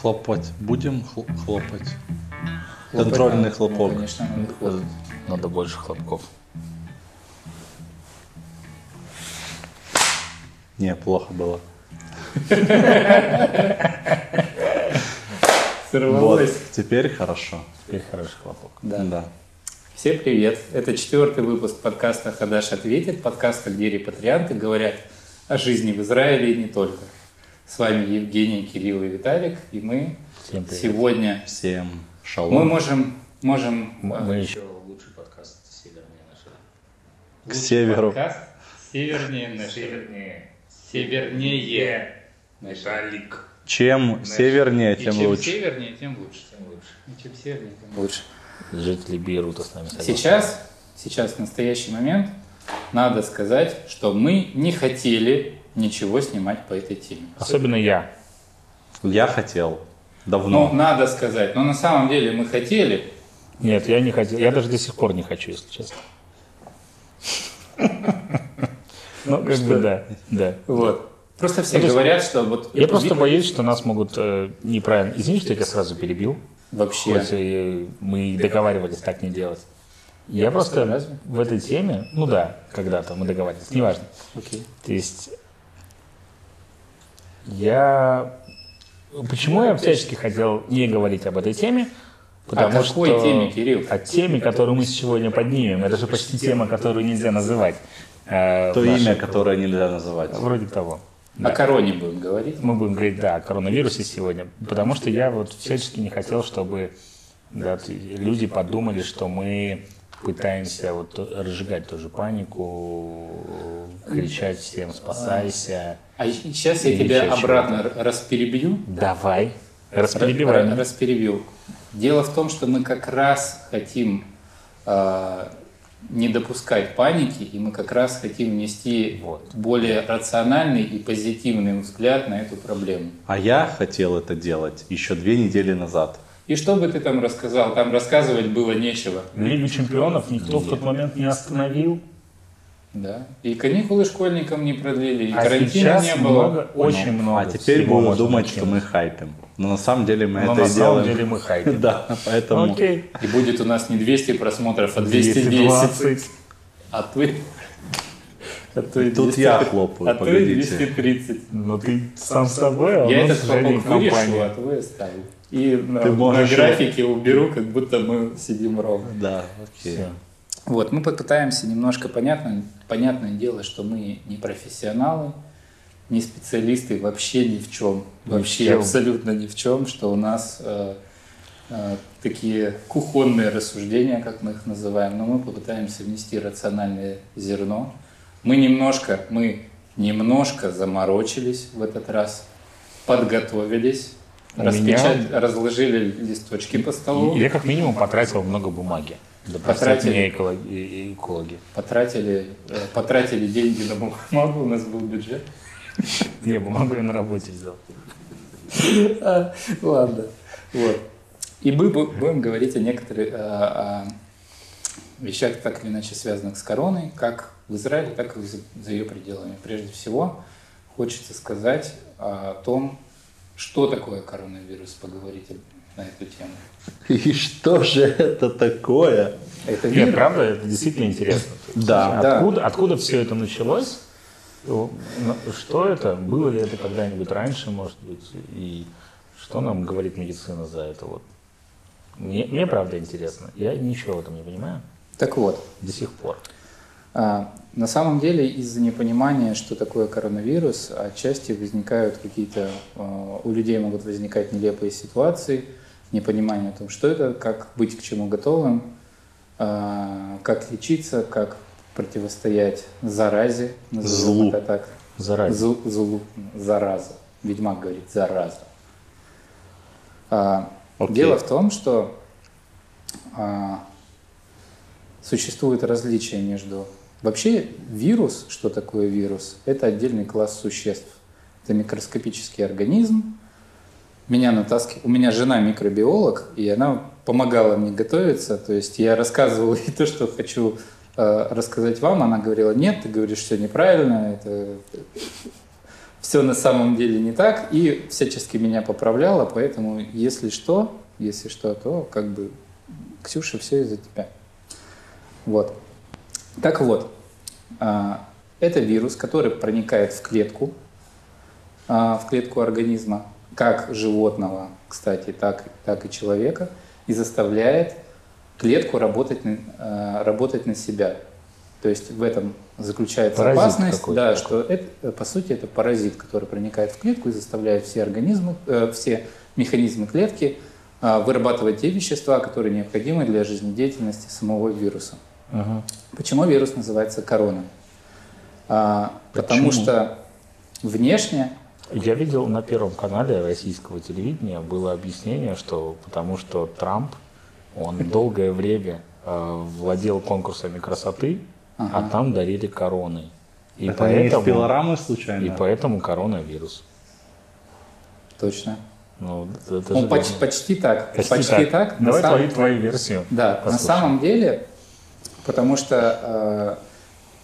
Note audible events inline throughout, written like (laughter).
Хлопать. Будем хл- хлопать. Хлопать Контрольный надо. хлопок. Ну, конечно, надо хлопать. Надо больше хлопков. Не, плохо было. Вот, Сорвалось. теперь хорошо. Теперь хороший хлопок. Да. Да. Всем привет! Это четвертый выпуск подкаста «Хадаш ответит», подкаста, где репатрианты говорят о жизни в Израиле и не только. С вами Евгений, Кирилл и Виталик, и мы Всем привет. сегодня... Всем Мы шалом. можем... можем Мы, э, мы еще лучший подкаст севернее нашего. К северу. подкаст севернее (laughs) нашего. Севернее. Севернее. Металлик. Чем севернее, И тем чем лучше. севернее, тем лучше. Тем лучше. И чем севернее, тем лучше. Жители Бейрута с нами согласны. Сейчас, сейчас, в настоящий момент, надо сказать, что мы не хотели ничего снимать по этой теме. Особенно я. Я хотел. Ну, Давно. надо сказать. Но на самом деле мы хотели. Нет, я не хотел. Я даже до сих пор не хочу, если честно. (laughs) Ну, как бы да, да. Вот. Просто все Ну, говорят, что вот... Я просто боюсь, что нас могут э, неправильно... Извини, что я тебя сразу перебил. Вообще. И мы и договаривались так не делать. Я просто в этой теме, ну да, когда-то мы договаривались, неважно. Окей. То есть я... Почему я всячески хотел не говорить об этой теме? О какой теме, Кирилл? О теме, которую мы сегодня поднимем. Это же почти тема, которую нельзя называть. э, То нашей- имя, которое нельзя называть. Вроде того. О короне будем говорить. Мы будем говорить, да, о коронавирусе сегодня, потому что я вот всячески не хотел, чтобы да, люди подумали, что мы пытаемся вот разжигать тоже панику, кричать всем «спасайся». А сейчас я тебя обратно расперебью. Давай, расперебивай. Р- Расперебью. Дело в том, что мы как раз хотим э, не допускать паники, и мы как раз хотим внести Вот. более рациональный и позитивный взгляд на эту проблему. А я хотел это делать еще две недели назад. И что бы ты там рассказал? Там рассказывать было нечего. Лигу чемпионов никто в тот момент не остановил. Да. И каникулы школьникам не продлили, и А карантина сейчас не было. много, очень Ну, много. А теперь будут можно думать, что мы хайпим. Но на самом деле мы Но это на и самом делаем. деле мы хайпим. (laughs) Да, поэтому... Окей. И будет у нас не 200 просмотров, а 210. 220. А ты... А то и Тут 200, я хлопаю, А то и погодите. 230. Ну ты сам с собой, а у Я нас этот хлопок вырежу, а твой оставлю. И на, Ты на можешь- графике уберу, как будто мы сидим ровно. Да, окей. Всё. Вот, мы попытаемся немножко понятно, понятное дело, что мы не профессионалы, не специалисты вообще ни в чем, Ни в вообще чем. абсолютно ни в чем, что у нас э, э, такие кухонные рассуждения, как мы их называем, но мы попытаемся внести рациональное зерно. Мы немножко, мы немножко заморочились в этот раз, подготовились, У распечат- разложили листочки по столу. Я как минимум потратил много бумаги. Да Потратили. меня экологи. экологи. Потратили, э, потратили деньги на бумагу, (laughs) у нас был бюджет. Не, бумагу я на работе взял. (laughs) А, Ладно. Вот. И мы бу- будем говорить о некоторых э, о вещах, так или иначе связанных с короной, как в Израиле, так и за, за ее пределами. Прежде всего, хочется сказать о том, что такое коронавирус, поговорить на эту тему. (laughs) И что же это такое? Это Нет, вирус. правда, это действительно интересно. Да. Да. Откуда, откуда все это началось? Ну, Что это? Было ли это когда-нибудь раньше, может быть? И что нам говорит медицина за это? Вот. Мне, мне правда интересно. Я ничего в этом не понимаю Так вот, до сих пор. А, На самом деле из-за непонимания, что такое коронавирус, отчасти возникают какие-то, а, у людей могут возникать нелепые ситуации, непонимание о том, что это, как быть к чему готовым, а, как лечиться, как противостоять заразе, Злу. это так. Зараза. Зу- злу, зараза. Ведьмак говорит зараза. А. Дело в том, что а, существует различие между... Вообще вирус, что такое вирус, это отдельный класс существ. Это микроскопический организм. Меня натаскивала... У меня жена микробиолог, и она помогала мне готовиться. То есть я рассказывал (laughs) ей то, что хочу э, рассказать вам. Она говорила, нет, ты говоришь все неправильно. Это (laughs) все на самом деле не так, и всячески меня поправляла, поэтому если что, если что, то как бы Ксюша, все из-за тебя. Вот. Так вот, а, это вирус, который проникает в клетку, а, в клетку организма, как животного, кстати, так, так и человека, и заставляет клетку работать, на- а, работать на себя. То есть в этом заключается Паразит опасность, да, что это, по сути это паразит, который проникает в клетку и заставляет все организмы, э, все механизмы клетки а, вырабатывать те вещества, которые необходимы для жизнедеятельности самого вируса. Мгм. Почему вирус называется корона? А, потому что внешне Я видел на Первом канале российского телевидения было объяснение, что потому что Трамп, он долгое время э, владел конкурсами красоты, а Ага. там дарили короны. И Это не из поэтому, пилорамы случайно? и поэтому коронавирус. точно. Ну, это Ну, же- почти, почти так. Почти так. На Давай самом- твою, твою версию. Да, на послушаем. самом деле, потому что э,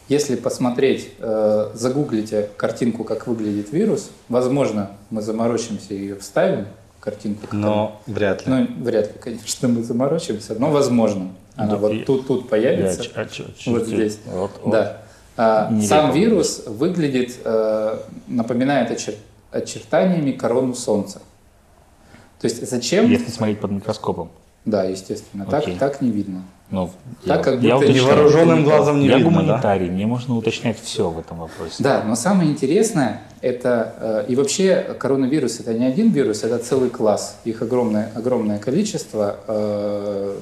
если посмотреть, э, загуглите картинку, как выглядит вирус, возможно, мы заморочимся и ее вставим, картинку. Но вряд ли. Ну, вряд ли, конечно, мы заморочимся, но возможно. Она Да, вот и- тут, тут Я появится. ч- а чё- Вот здесь. Вот, вот. Да. А, сам вирус выглядит, э, напоминает очер- очертаниями корону Солнца. То есть зачем? Если смотреть под микроскопом. Да, естественно. Так, Окей. так не видно. Ну, Так, как будто уточняю. Невооруженным глазом не я видно, да? гуманитарий, мне можно уточнять все в этом вопросе. Да, но самое интересное, это э, и вообще коронавирус это не один вирус, это целый класс. Их огромное, огромное количество. э,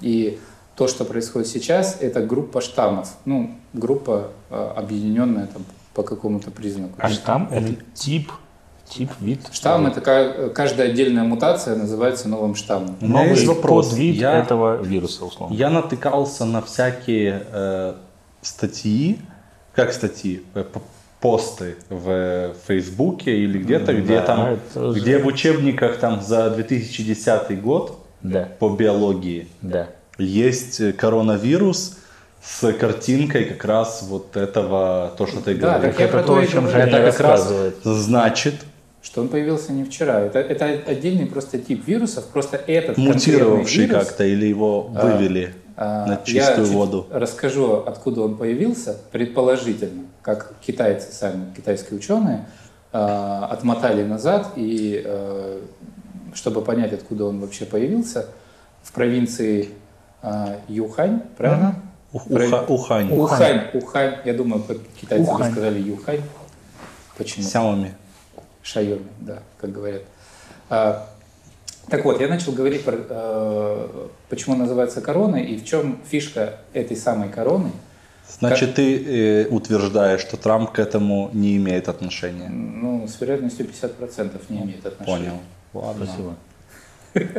и то, что происходит сейчас, это группа штаммов. Ну, группа э, объединенная там, по какому-то признаку. А штамм – это тип, тип, вид. Штамм это ка- каждая отдельная мутация называется новым штаммом. У меня Новый есть вопрос. подвид Я- этого вируса, условно. Я натыкался на всякие э, статьи, как статьи, Э, посты в Фейсбуке или где-то, где Да, там, это же- где в учебниках там за 2010 год Да, по биологии да. есть э, коронавирус с картинкой как раз вот этого, то, что ты Да, говоришь. так я это про то, то о чем. Женя Это как раз значит Что он появился не вчера. Это, это отдельный просто тип вирусов. Просто этот мутировавший вирус, как-то или его А, вывели а, на я чистую чуть воду. Расскажу, откуда он появился, предположительно, как китайцы сами, китайские ученые, а, отмотали назад и, э, чтобы понять, откуда он вообще появился, в провинции а, Юхань, правильно? Уха- Ухань. Ухань, Ухань, я думаю, китайцы бы Ухань. сказали Юхань. Почему? Сяоми. Шайоми, да, как говорят. А, так вот, я начал говорить про, э, почему называется короной и в чем фишка этой самой короны. Значит, ты э, утверждаешь, что Трамп к этому не имеет отношения. Ну, с вероятностью 50% не имеет отношения. Понял. Ладно. Спасибо.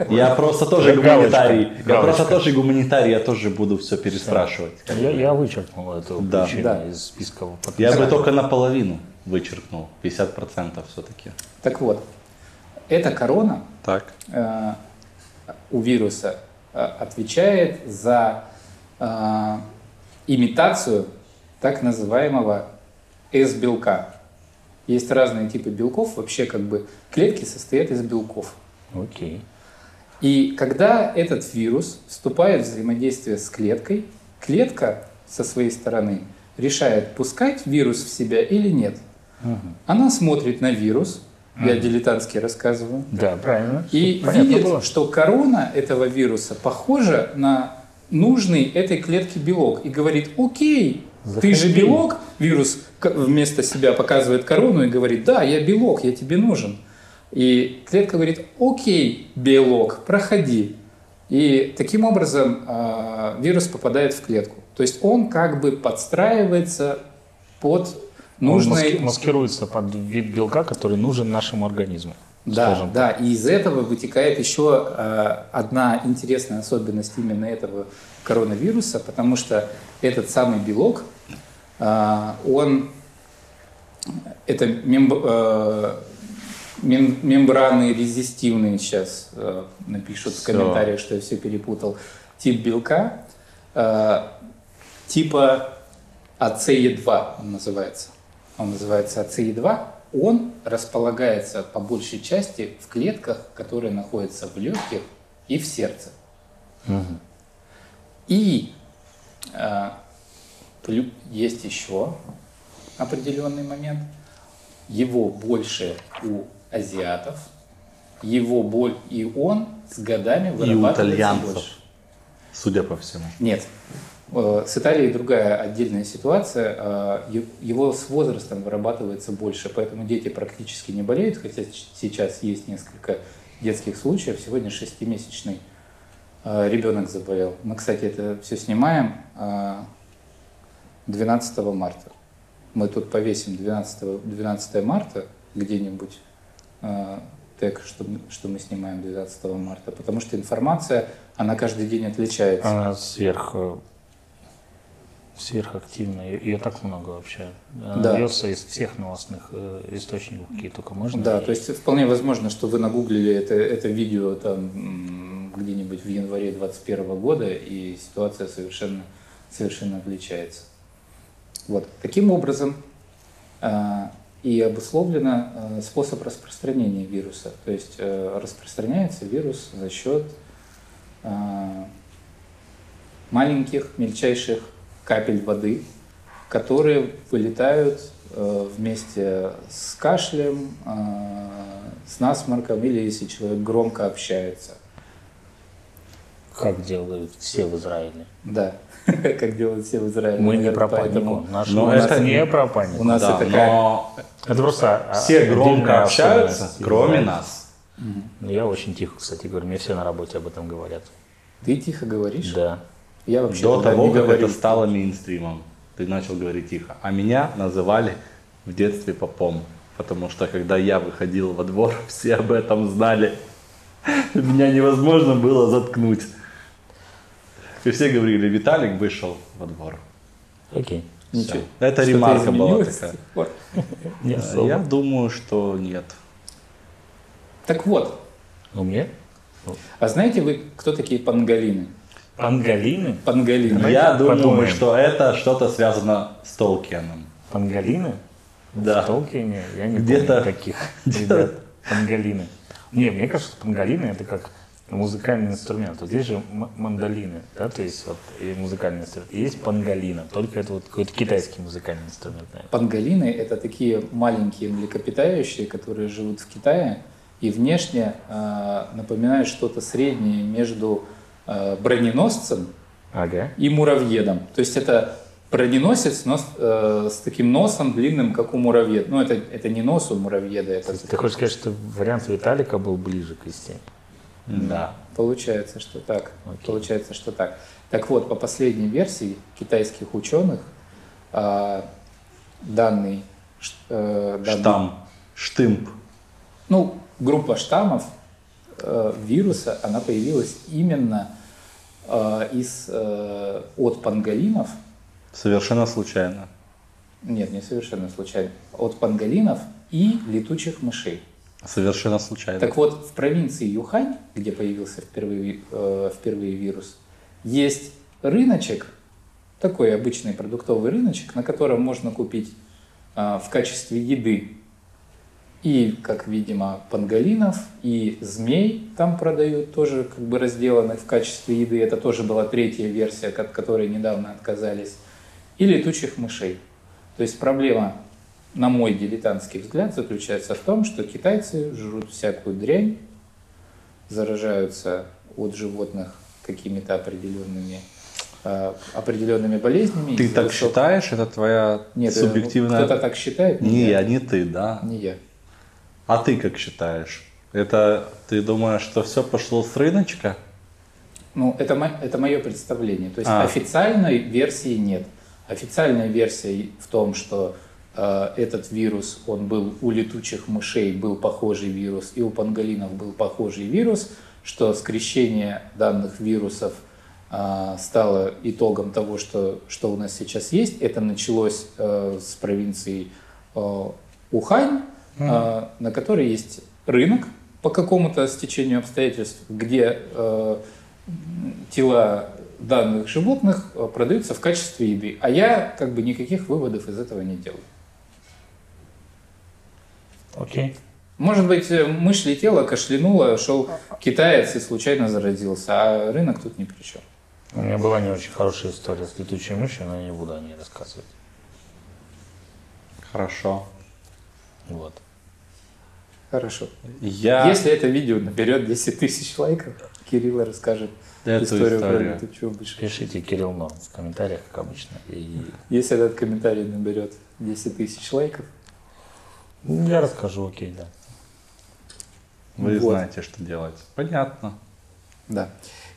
Я просто тоже гуманитарий. Я просто тоже гуманитарий, я тоже буду все переспрашивать. Я, вычеркнул Да. Да. из списка Я бы только наполовину вычеркнул. 50% все-таки. Так вот, эта корона Так. э, у вируса э, отвечает за э, имитацию так называемого S-белка. Есть разные типы белков, вообще как бы клетки состоят из белков. Окей. И когда этот вирус вступает в взаимодействие с клеткой, клетка со своей стороны решает, пускать вирус в себя или нет. Она смотрит на вирус, я дилетантски рассказываю, Да, правильно. и Понятно видит, было. что корона этого вируса похожа на нужный этой клетке белок и говорит, окей, ты же Заходи. белок, вирус вместо себя показывает корону и говорит, да, я белок, я тебе нужен. И клетка говорит, окей, белок, проходи. И таким образом а, вирус попадает в клетку. То есть он как бы подстраивается под Он нужной... маски- маскируется под вид белка, который нужен нашему организму. Да, скажем да, и из этого вытекает еще э, одна интересная особенность именно этого коронавируса, потому что этот самый белок, э, он, это мемб- э, мем- мембраны резистивные сейчас э, напишут в Всё. комментариях, что я все перепутал, тип белка, э, типа АЦЕ2 он называется. Он называется АЦЕ2, он располагается по большей части в клетках, которые находятся в легких и в сердце. И э, есть еще определенный момент. Его больше у азиатов, его боль и он с годами вырабатывается И у больше. Судя по всему. Нет. Э, с Италией другая отдельная ситуация. Э, его с возрастом вырабатывается больше, поэтому дети практически не болеют, хотя сейчас есть несколько детских случаев. Сегодня шестимесячный э, ребенок заболел. Мы, кстати, это все снимаем 12 марта. Мы тут повесим 12, 12 марта где-нибудь тег, что, что мы снимаем 12 марта, потому что информация, она каждый день отличается. Она сверх сверхактивная, ее так много вообще. Она да. берется из всех новостных э, источников, какие только можно. Да, то есть вполне возможно, что вы нагуглили это, это видео там где-нибудь в январе 2021 года, и ситуация совершенно, совершенно отличается. Вот. Таким образом э, и обусловлено э, способ распространения вируса. То есть э, распространяется вирус за счет э, маленьких, мельчайших капель воды, которые вылетают вместе с кашлем, с насморком или если человек громко общается. Как делают все в Израиле. Да, (laughs) как делают все в Израиле. Мы не про панику. Но это не про панику. У нас это как... но Это просто все отдельная громко общаются, кроме нас. Ну, Я очень тихо, кстати, говорю. Мне все на работе об этом говорят. Ты тихо говоришь? Да. Я вообще До того, не как говорю. это стало мейнстримом, ты начал говорить тихо. А меня называли в детстве попом. Потому что когда я выходил во двор, (laughs) все об этом знали. Меня невозможно было заткнуть. И все говорили, Виталик вышел во двор. Окей. Ничего. Всё. Это Что-то ремарка была такая. (laughs) Я думаю, что нет. Так вот, У меня? а знаете вы, кто такие пангалины? Пангалины? Пангалины. Давайте я думаю, подумаем. что это что-то связано с Толкианом. Пангалины? Да. В Толкине я не Где-то- помню таких (laughs) ребят. Пангалины. Не, мне кажется, что пангалины это как музыкальный инструмент. Вот здесь же мандолины, да, то есть вот и музыкальный инструмент. И есть пангалина, только это вот какой-то китайский музыкальный инструмент, наверное. Пангалины – это такие маленькие млекопитающие, которые живут в Китае и внешне э, напоминают что-то среднее между э, броненосцем Ага. и муравьедом. То есть это броненосец но с, э, с таким носом длинным, как у муравьеда. Ну, это, это не нос у муравьеда, это Ты хочешь сказать, что вариант Виталика был ближе к истине? Да. Получается, что так. Окей. Получается, что так. Так вот, по последней версии китайских ученых, а, данный, ш- э, данный- Штамм. Штымп. ну, группа штаммов э, вируса, она появилась именно э, из, э, от панголинов, Совершенно случайно. нет, не совершенно случайно, от панголинов и летучих мышей. Совершенно случайно. Так вот, в провинции Юхань, где появился впервые, э, впервые вирус, есть рыночек, такой обычный продуктовый рыночек, на котором можно купить э, в качестве еды и, как видимо, панголинов, и змей там продают, тоже как бы разделанных в качестве еды. Это тоже была третья версия, от которой недавно отказались. И летучих мышей. То есть проблема, на мой дилетантский взгляд, заключается в том, что китайцы жрут всякую дрянь, заражаются от животных какими-то определенными, э, определенными болезнями. Ты так высокого- считаешь? Это твоя Нет, э, субъективная... кто-то так считает? Не я. я, не ты, да. Не я. А ты как считаешь? Это ты думаешь, что все пошло с рыночка? Ну, это, мо- это мое представление. То есть А. официальной версии нет. Официальная версия в том, что этот вирус, он был у летучих мышей, был похожий вирус, и у панголинов был похожий вирус, что скрещение данных вирусов э, стало итогом того, что, что у нас сейчас есть. Это началось э, с провинции э, Ухань, э, на которой есть рынок по какому-то стечению обстоятельств, где э, тела данных животных э, продаются в качестве еды. А я как бы никаких выводов из этого не делаю. Окей. Может быть, э, мышь летела, кашлянула, шел китаец и случайно заразился, а рынок тут ни при чем. У меня была не очень хорошая история с летучей мышью, но я не буду о ней рассказывать. Хорошо. Вот. Хорошо. Я Если это видео наберет 10 тысяч лайков, Кирилл расскажет Эту историю, историю. про летучую мышь. Пишите Кирилл Норм в комментариях, как обычно. И Если этот комментарий наберет 10 тысяч лайков, я расскажу, окей, да. вы Вот. знаете, что делать. Понятно. да.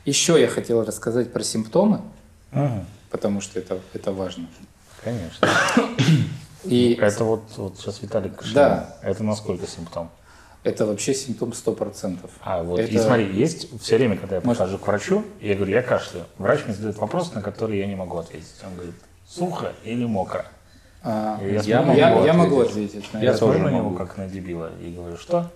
Еще я хотел рассказать про симптомы, Мгм. потому что это, это важно. Конечно. (coughs) И Это вот, вот сейчас Виталик кашлял. Да. Это насколько симптом? это вообще симптом 100%. А, вот, и Это- смотри, есть все время, когда я Может- прихожу к врачу, и я говорю, я кашляю. Врач мне задает вопрос, на который я не могу ответить. Он говорит, сухо или мокро? А, я Я на я, него, я могу ответить. ответить. Я это. тоже могу. как на дебила и говорю, что?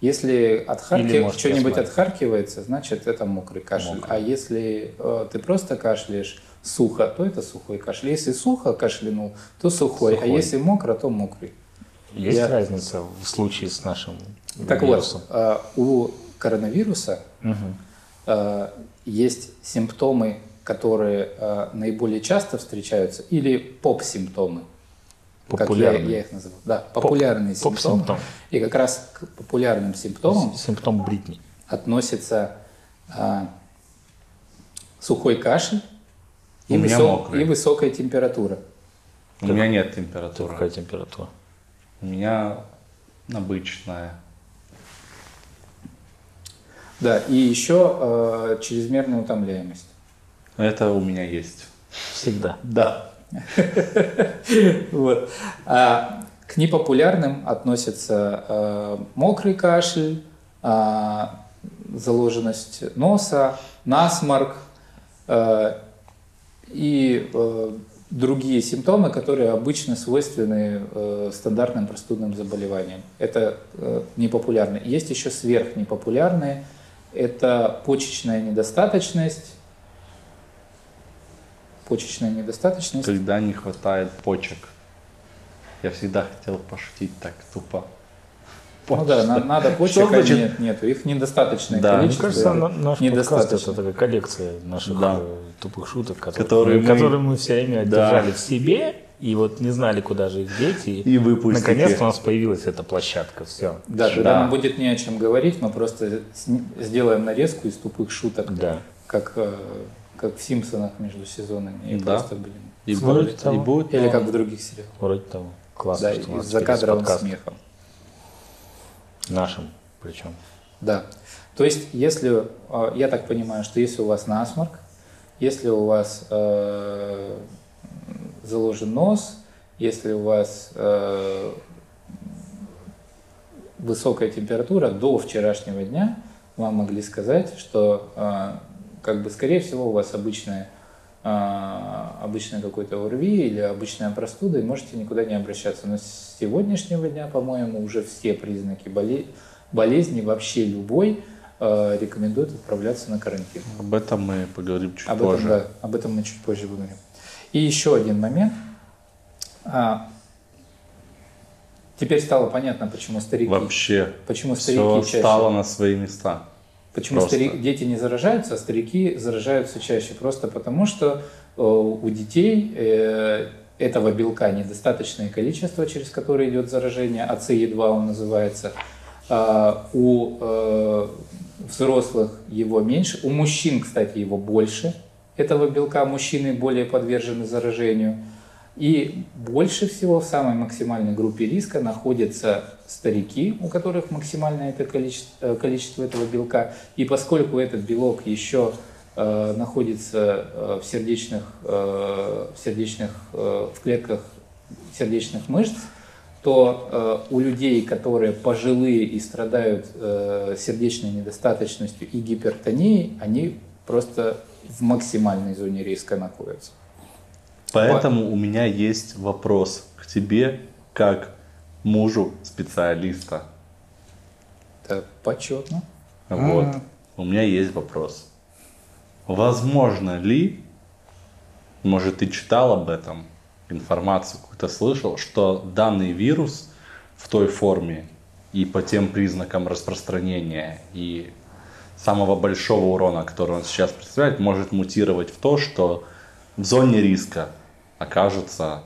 Если отхарки- что-нибудь я отхаркивается, значит это мокрый кашель. Мокрый. А если э, ты просто кашляешь сухо, то это сухой кашель. Если сухо кашлянул, то сухой. Сухой. А если мокро, то мокрый. Есть Я- разница в случае с нашим Так вирусом? вот, э, у коронавируса э, есть симптомы, которые э, наиболее часто встречаются, или поп-симптомы. Как я, я их называю. Да, популярные симптомы. поп-симптом. И как раз к популярным симптомам Симптом Бритни. относится а, сухой кашель и, У меня высо- мокрый. и высокая температура. У меня нет температуры. Какая температура? У меня обычная. Да, и еще э, чрезмерная утомляемость. Это у меня есть. Всегда. Да. (laughs) Вот. А к непопулярным относятся э, мокрый кашель, а, заложенность носа, насморк и другие симптомы, которые обычно свойственны э, стандартным простудным заболеваниям. Это э, непопулярные. Есть еще сверхнепопулярные. Это почечная недостаточность. Почечная недостаточность. Когда не хватает почек. Я всегда хотел пошутить так тупо. Ну да, на- надо почек, а значит? нет, нету. Их недостаточное Да. Мне количество. кажется, на- наш подкаст недостаточно. это такая коллекция наших Да. э, тупых шуток, которые, Которые мы- которые мы все время Да. держали в себе и вот не знали, куда же их деть. И, И выпустите. наконец-то у нас появилась эта площадка. Все. Да, когда Да. нам будет не о чем говорить, мы просто сделаем нарезку из тупых шуток, Да. как, э, как в Симпсонах между сезонами. И Да. просто будем... И будет, того. и будет. Или как в других сериалах. Вроде того. Классно, Да, что у и есть закадровым подкаст. смехом. Нашим причем. Да. То есть, если, э, я так понимаю, что если у вас насморк, если у вас э, заложен нос, если у вас э, высокая температура, до вчерашнего дня вам могли сказать, что э, как бы скорее всего у вас обычная обычное какое-то ОРВИ или обычная простуда, и можете никуда не обращаться. Но с сегодняшнего дня, по-моему, уже все признаки боле- болезни, вообще любой, э, рекомендуют отправляться на карантин. Об этом мы поговорим чуть Об позже. этом, да, об этом мы чуть позже поговорим. И еще один момент. А, теперь стало понятно, почему старики, Вообще. почему старики Все чаще, стало на свои места. Почему просто. стари- дети не заражаются, а старики заражаются чаще, просто потому что э, у детей э, этого белка недостаточное количество, через которое идет заражение, АЦЕ2 он называется. А у э, взрослых его меньше, у мужчин, кстати, его больше этого белка, мужчины более подвержены заражению. И больше всего в самой максимальной группе риска находятся старики, у которых максимальное это количество, э, количество этого белка. И поскольку этот белок еще э, находится э, в сердечных, э, в сердечных, э, в клетках сердечных мышц, то э, у людей, которые пожилые и страдают э, сердечной недостаточностью и гипертонией, они просто в максимальной зоне риска находятся. Поэтому у меня есть вопрос к тебе, как мужу специалиста. Это почетно. Вот. У меня есть вопрос. Возможно ли, может, ты читал об этом, информацию какую-то слышал, что данный вирус в той форме, и по тем признакам распространения и самого большого урона, который он сейчас представляет, может мутировать в то, что в зоне риска окажутся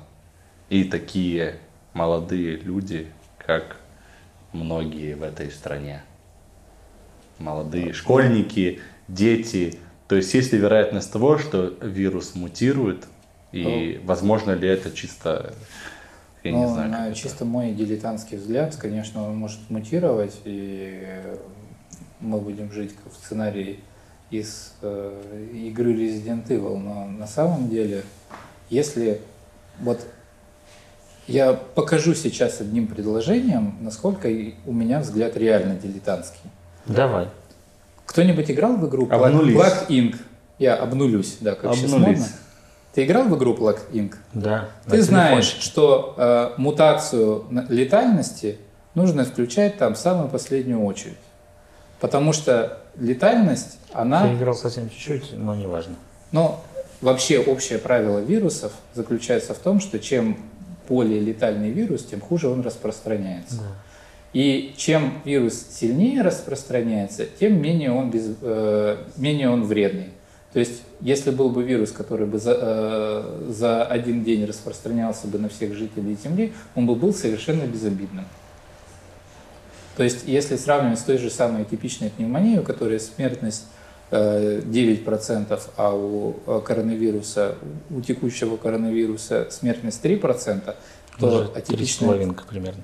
и такие молодые люди, как многие в этой стране. Молодые школьники, дети. То есть есть ли вероятность того, что вирус мутирует, и возможно ли это чисто, я не Ну, знаю, на как это? чисто мой дилетантский взгляд, конечно, он может мутировать, и мы будем жить в сценарии из э, игры Resident Evil, но на самом деле, если вот я покажу сейчас одним предложением, насколько у меня взгляд реально дилетантский. Давай. Кто-нибудь играл в игру Black, Обнулись. Black Ink? Я обнулюсь, да, как сейчас Обнулись. модно. Ты играл в игру Black Ink? Да. Ты знаешь, что э, мутацию летальности нужно включать там в самую последнюю очередь. Потому что летальность, Я она... играл совсем чуть-чуть, но не важно. Но вообще общее правило вирусов заключается в том, что чем более летальный вирус, тем хуже он распространяется. И чем вирус сильнее распространяется, тем менее он, без, э, менее он вредный. То есть, если был бы вирус, который бы за, э, за один день распространялся бы на всех жителей Земли, он бы был совершенно безобидным. То есть, если сравнивать с той же самой типичной пневмонией, у которой смертность э, 9%, а у э, коронавируса, у текущего коронавируса смертность 3%, то атипичная примерно.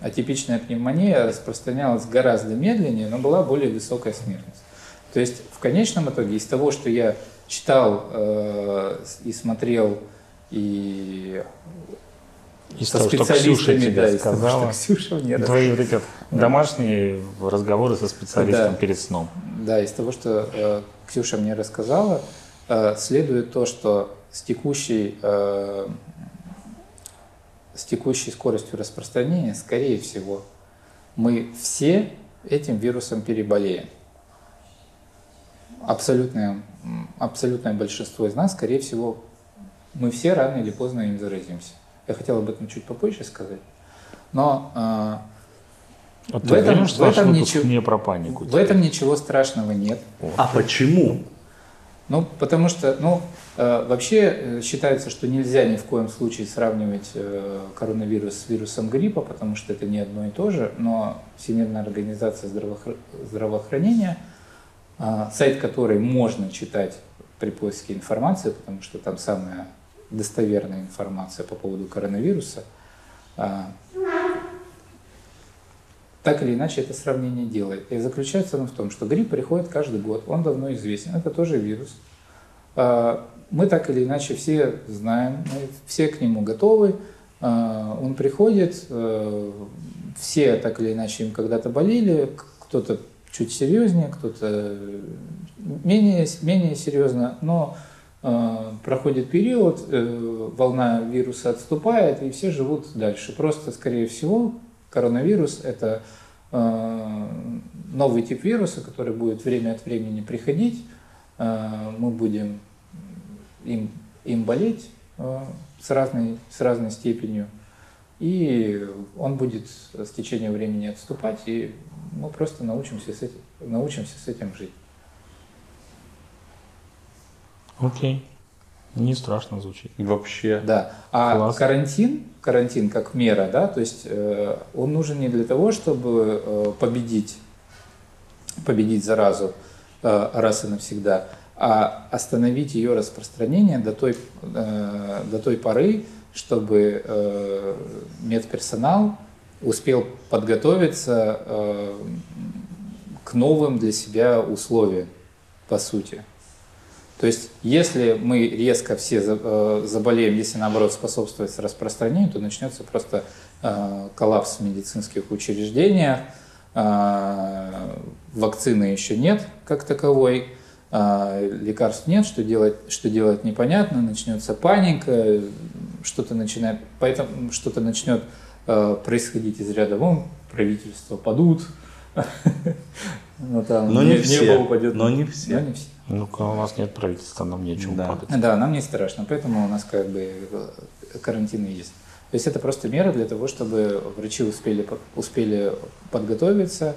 атипичная пневмония распространялась гораздо медленнее, но была более высокая смертность. То есть в конечном итоге из того, что я читал э, и смотрел и Из со того, что Ксюша тебе да, из того, сказала, что Ксюша мне твои вот эти вот домашние разговоры со специалистом Да. перед сном. Да, из того, что э, Ксюша мне рассказала, э, следует то, что с текущей, э, с текущей скоростью распространения, скорее всего, мы все этим вирусом переболеем. Абсолютное, абсолютное большинство из нас, скорее всего, мы все рано или поздно им заразимся. Я хотел об этом чуть попозже сказать. Но э, Вот В этом- уверен, в этом ничего- не про панику? в этом ничего страшного нет. А почему? Ну, потому что, ну, э, вообще э, считается, что нельзя ни в коем случае сравнивать э, коронавирус с вирусом гриппа, потому что это не одно и то же, но Всемирная организация здравоохр- здравоохранения, э, сайт которой можно читать при поиске информации, потому что там самая достоверная информация по поводу коронавируса, э, так или иначе это сравнение делает. И заключается оно в том, что грипп приходит каждый год, он давно известен, это тоже вирус. А, Мы так или иначе все знаем, мы все к нему готовы, А, он приходит, все так или иначе им когда-то болели, кто-то чуть серьезнее, кто-то менее, менее серьезно, но проходит период, э, волна вируса отступает, и все живут дальше. Просто, скорее всего, коронавирус – это э, новый тип вируса, который будет время от времени приходить. Э, Мы будем им, им болеть э, с разной, с разной степенью. И он будет с течением времени отступать, и мы просто научимся с этим, научимся с этим жить. Окей. Не страшно звучит. Вообще. Да. А Класс. карантин, карантин как мера, да, то есть э, он нужен не для того, чтобы э, победить, победить заразу э, раз и навсегда, а остановить ее распространение до той, э, до той поры, чтобы э, медперсонал успел подготовиться э, к новым для себя условиям, по сути. То есть, если мы резко все э, заболеем, если наоборот способствовать распространению, то начнется просто э, коллапс в медицинских учреждениях, э, вакцины еще нет как таковой, лекарств нет, что делать, что делать непонятно, начнется паника, что-то начинает, поэтому что-то начнет происходить из ряда вон, правительства падут, (laughs) но там Но не все, но не все. Ну-ка, у нас нет правительства, нам нечем Да. падать. Да, нам не страшно, поэтому у нас как бы э, карантин есть. То есть это просто мера для того, чтобы врачи успели, успели подготовиться.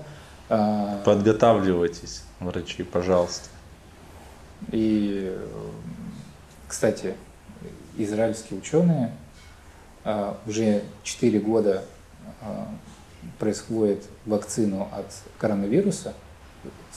а, Подготавливайтесь, врачи, пожалуйста. И, кстати, израильские ученые а, уже 4 года а, производят вакцину от коронавируса.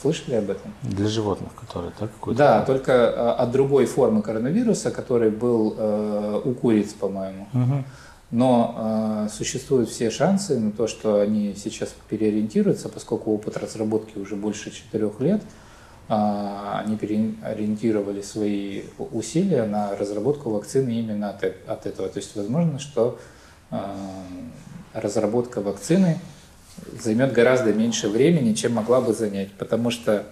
Слышали об этом? Для животных, которые, так? какой-то- Да, только а, от другой формы коронавируса, который был э, у куриц, по-моему. Мгм. Но э, существуют все шансы на то, что они сейчас переориентируются, поскольку опыт разработки уже больше четырех лет. а, они переориентировали свои усилия на разработку вакцины именно от, э- от этого. То есть возможно, что э, разработка вакцины займет гораздо меньше времени, чем могла бы занять, потому что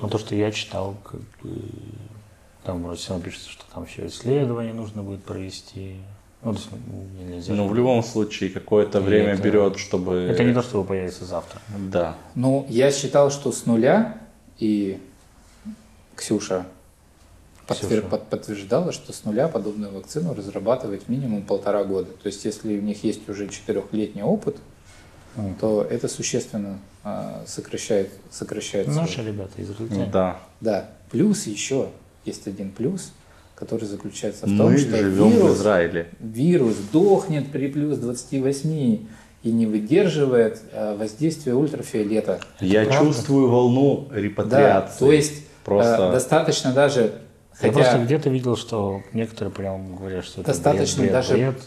Ну, то, что я читал, как бы, там вроде все пишется, что там еще исследование нужно будет провести. Ну, то есть нельзя. Ну, в любом случае, какое-то И время это- берет, чтобы... Это не то, что появится завтра. Да. Ну, я считал, что с нуля, и Ксюша, подтвер- под- подтверждала, что с нуля подобную вакцину разрабатывать минимум полтора года. То есть, если у них есть уже четырехлетний опыт, То это существенно а, сокращает, сокращает. Наши ребята Ну израильтяне. Да. Да. Плюс еще есть один плюс, который заключается в том, Мы что живем в вирус, Израиле. вирус дохнет при плюс 28 и не выдерживает а, воздействия ультрафиолета. Я правда? чувствую волну Да, репатриации. то есть Просто- э, достаточно даже, Я хотя просто где-то видел, что некоторые прям говорят, что это Достаточно бред, бред, даже- бред.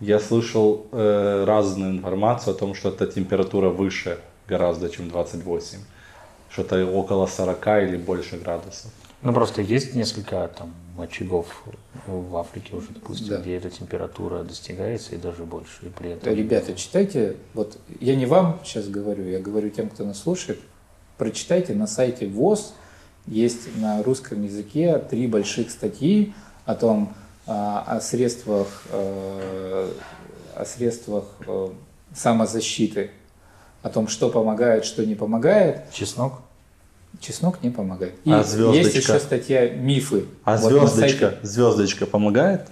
Я слышал э, разную информацию о том, что эта температура выше гораздо, чем 28. Что-то около 40 или больше градусов. Ну, просто есть несколько там очагов в Африке уже, допустим, Да. где эта температура достигается и даже больше. И при этом... ребята, читайте, вот я не вам сейчас говорю, я говорю тем, кто нас слушает, прочитайте на сайте ВОЗ, есть на русском языке три больших статьи о том, о средствах, э, о средствах э, самозащиты, о том, что помогает, что не помогает. Чеснок? Чеснок не помогает. И А есть звездочка? еще статья «Мифы». А Вот звездочка, сайте- звездочка помогает?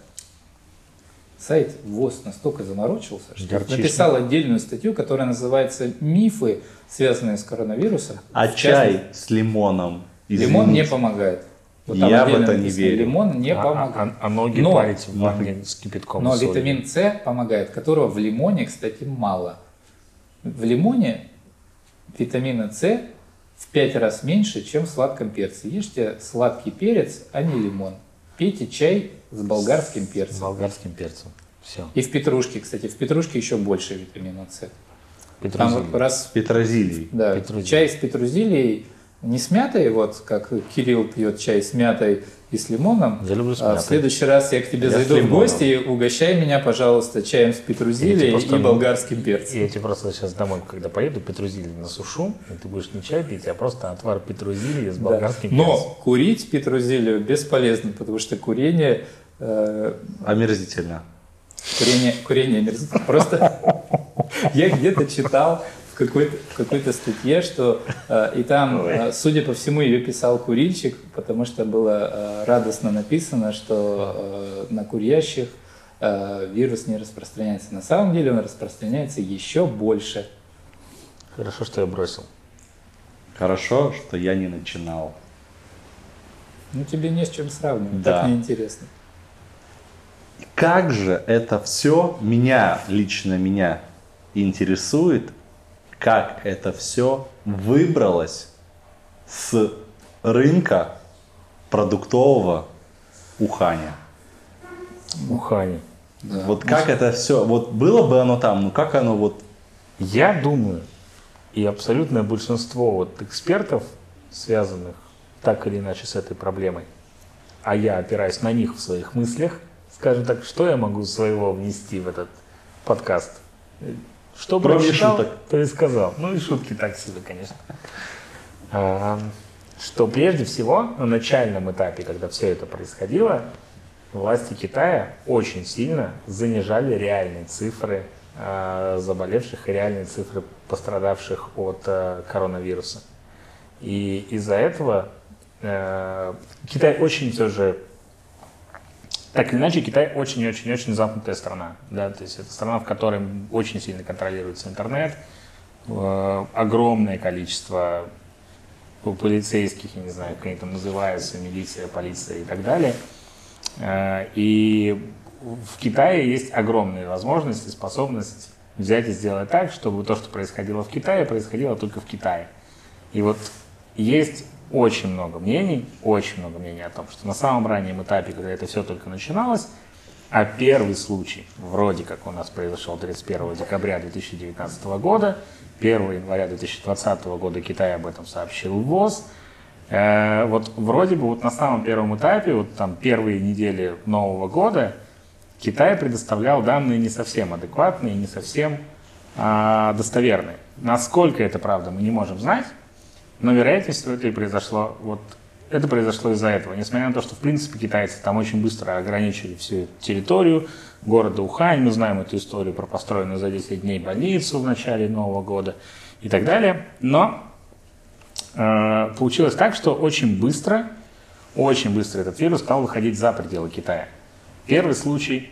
Сайт ВОЗ настолько заморочился, что Горчишник. написал отдельную статью, которая называется «Мифы, связанные с коронавирусом». А чай частности, с лимоном? Лимон не Извините. помогает. Там Я в это не верю. Лимон не а, помогает. а- а ноги Но- парить в ванне с кипятком Но витамин С помогает, которого в лимоне, кстати, мало. В лимоне витамина С в пять раз меньше, чем в сладком перце. Ешьте сладкий перец, а не лимон. Пейте чай с болгарским С перцем. болгарским перцем. Все. И в петрушке, кстати, в петрушке еще больше витамина С. Там вот Петрузилий. раз Петрозилий. да, Петрузилий. чай с петрузилией, не с мятой, вот как Кирилл пьет чай с мятой и с лимоном. Я люблю с А в мятой. следующий раз я к тебе Я зайду в гости, и угощай меня, пожалуйста, чаем с петрузилией просто- и болгарским перцем. Я тебе просто сейчас домой, когда поеду, петрузилий насушу, и ты будешь не чай пить, а просто отвар петрузилии с Да. болгарским Но перцем. курить петрузилию бесполезно, потому что курение, э, Омерзительно. курение, курение омерзительно. Просто (laughs) я где-то читал в какой-то, в какой-то статье, что э, и там, э, судя по всему, ее писал курильщик, потому что было э, радостно написано, что э, на курящих э, вирус не распространяется. На самом деле он распространяется еще больше. Хорошо, что я бросил. Хорошо, что я не начинал. Ну, тебе не с чем сравнивать, Да. так неинтересно. Как же это все меня, лично меня, интересует, как это все выбралось с рынка продуктового Уханя. Ухани. Да. Вот как это все, вот было бы оно там, ну как оно вот, Я думаю, и абсолютное большинство вот экспертов, связанных так или иначе с этой проблемой, а я опираюсь на них в своих мыслях, скажем так, что я могу своего внести в этот подкаст? Что Кроме прочитал, шуток. то и сказал. Ну и шутки так себе, конечно. А, Что прежде всего на начальном этапе, когда все это происходило, власти Китая очень сильно занижали реальные цифры э, заболевших и реальные цифры пострадавших от э, коронавируса. И из-за этого э, Китай очень все же так или иначе, Китай очень-очень-очень замкнутая страна. Да? То есть это страна, в которой очень сильно контролируется интернет, э, огромное количество полицейских, я не знаю, как они там называются, милиция, полиция и так далее. Э, и в Китае есть огромные возможности, способность взять и сделать так, чтобы то, что происходило в Китае, происходило только в Китае. И вот есть очень много мнений, очень много мнений о том, что на самом раннем этапе, когда это все только начиналось, а первый случай, вроде как у нас произошел 31 декабря 2019 года, 1 января 2020 года Китай об этом сообщил ВОЗ, э, вот вроде бы вот на самом первом этапе, вот там первые недели Нового года, Китай предоставлял данные не совсем адекватные, не совсем а, достоверные. Насколько это правда, мы не можем знать, но вероятность, это и произошло, вот это произошло из-за этого. Несмотря на то, что, в принципе, китайцы там очень быстро ограничили всю территорию города Ухань, мы знаем эту историю про построенную за 10 дней больницу в начале Нового года и так далее. Но э, получилось так, что очень быстро, очень быстро этот вирус стал выходить за пределы Китая. Первый случай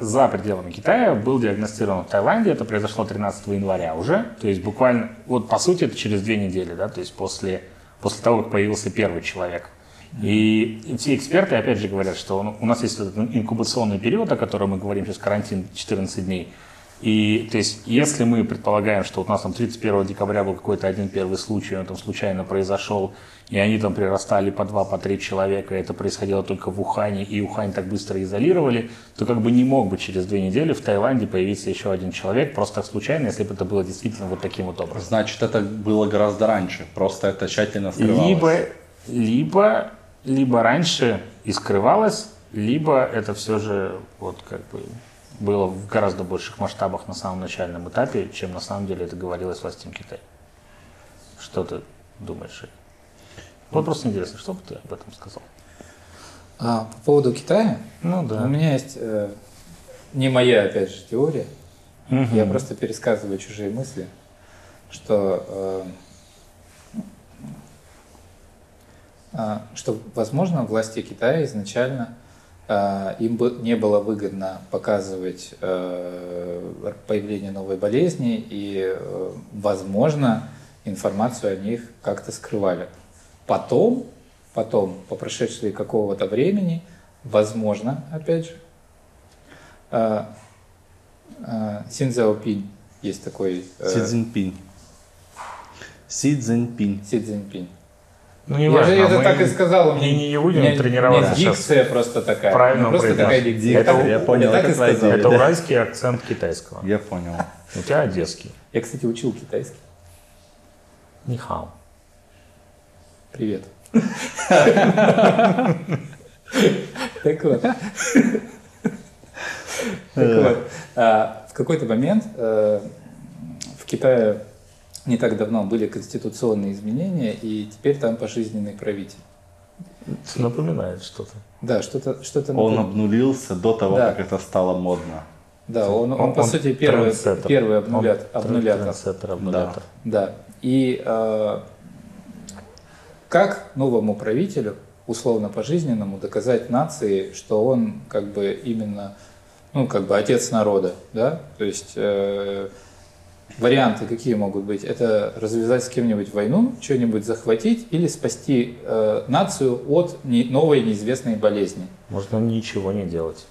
за пределами Китая был диагностирован в Таиланде. Это произошло 13 января уже. То есть буквально, вот по сути, это через две недели, да, то есть после, после того, как появился первый человек. И все эксперты, опять же, говорят, что у нас есть этот инкубационный период, о котором мы говорим сейчас, карантин 14 дней. И то есть, если мы предполагаем, что вот у нас там 31 декабря был какой-то один первый случай, он там случайно произошел, и они там прирастали по два, по три человека, и это происходило только в Ухане, и Ухань так быстро изолировали, то как бы не мог бы через две недели в Таиланде появиться еще один человек, просто так случайно, если бы это было действительно вот таким вот образом. Значит, это было гораздо раньше, просто это тщательно скрывалось. Либо, либо, либо раньше и скрывалось, либо это все же вот как бы было в гораздо больших масштабах на самом начальном этапе, чем на самом деле это говорилось властям Китая. Что ты думаешь? Вот просто интересно, что бы ты об этом сказал? А, по поводу Китая? Ну да. У меня есть э, не моя, опять же, теория. Угу. Я просто пересказываю чужие мысли, что, э, э, что возможно, власти Китая изначально им бы не было выгодно показывать э, появление новой болезни, и, э, возможно, информацию о них как-то скрывали. Потом, потом, по прошествии какого-то времени, возможно, опять же, э, Син Цзяопинь есть такой... Си Цзиньпинь. Си Цзиньпинь. Си Цзиньпинь. Ну, не я важно, же это мы так и сказал. Не, не, не будем тренироваться сейчас. дикция просто такая. Правильно просто произнес. такая дикция. Так- я понял, так это и сказал. Это уральский акцент китайского. Я понял. У тебя одесский. Я, кстати, учил китайский. Нихао. Привет. (laughs) Так вот. Так вот. а, В какой-то момент э, в Китае не так давно были конституционные изменения, и теперь там пожизненный правитель. Напоминает что-то. Да, что-то что-то Он напом- обнулился до того, Да. как это стало модно. Да, он, он, по сути первый, первый обнулят, Он обнулятор. обнулятор. Да. И э, как новому правителю, условно пожизненному, доказать нации, что он как бы именно, ну, как бы отец народа, да? То есть э, варианты какие могут быть? Это развязать с кем-нибудь войну, что-нибудь захватить или спасти э, нацию от не- новой неизвестной болезни. Можно ничего не делать.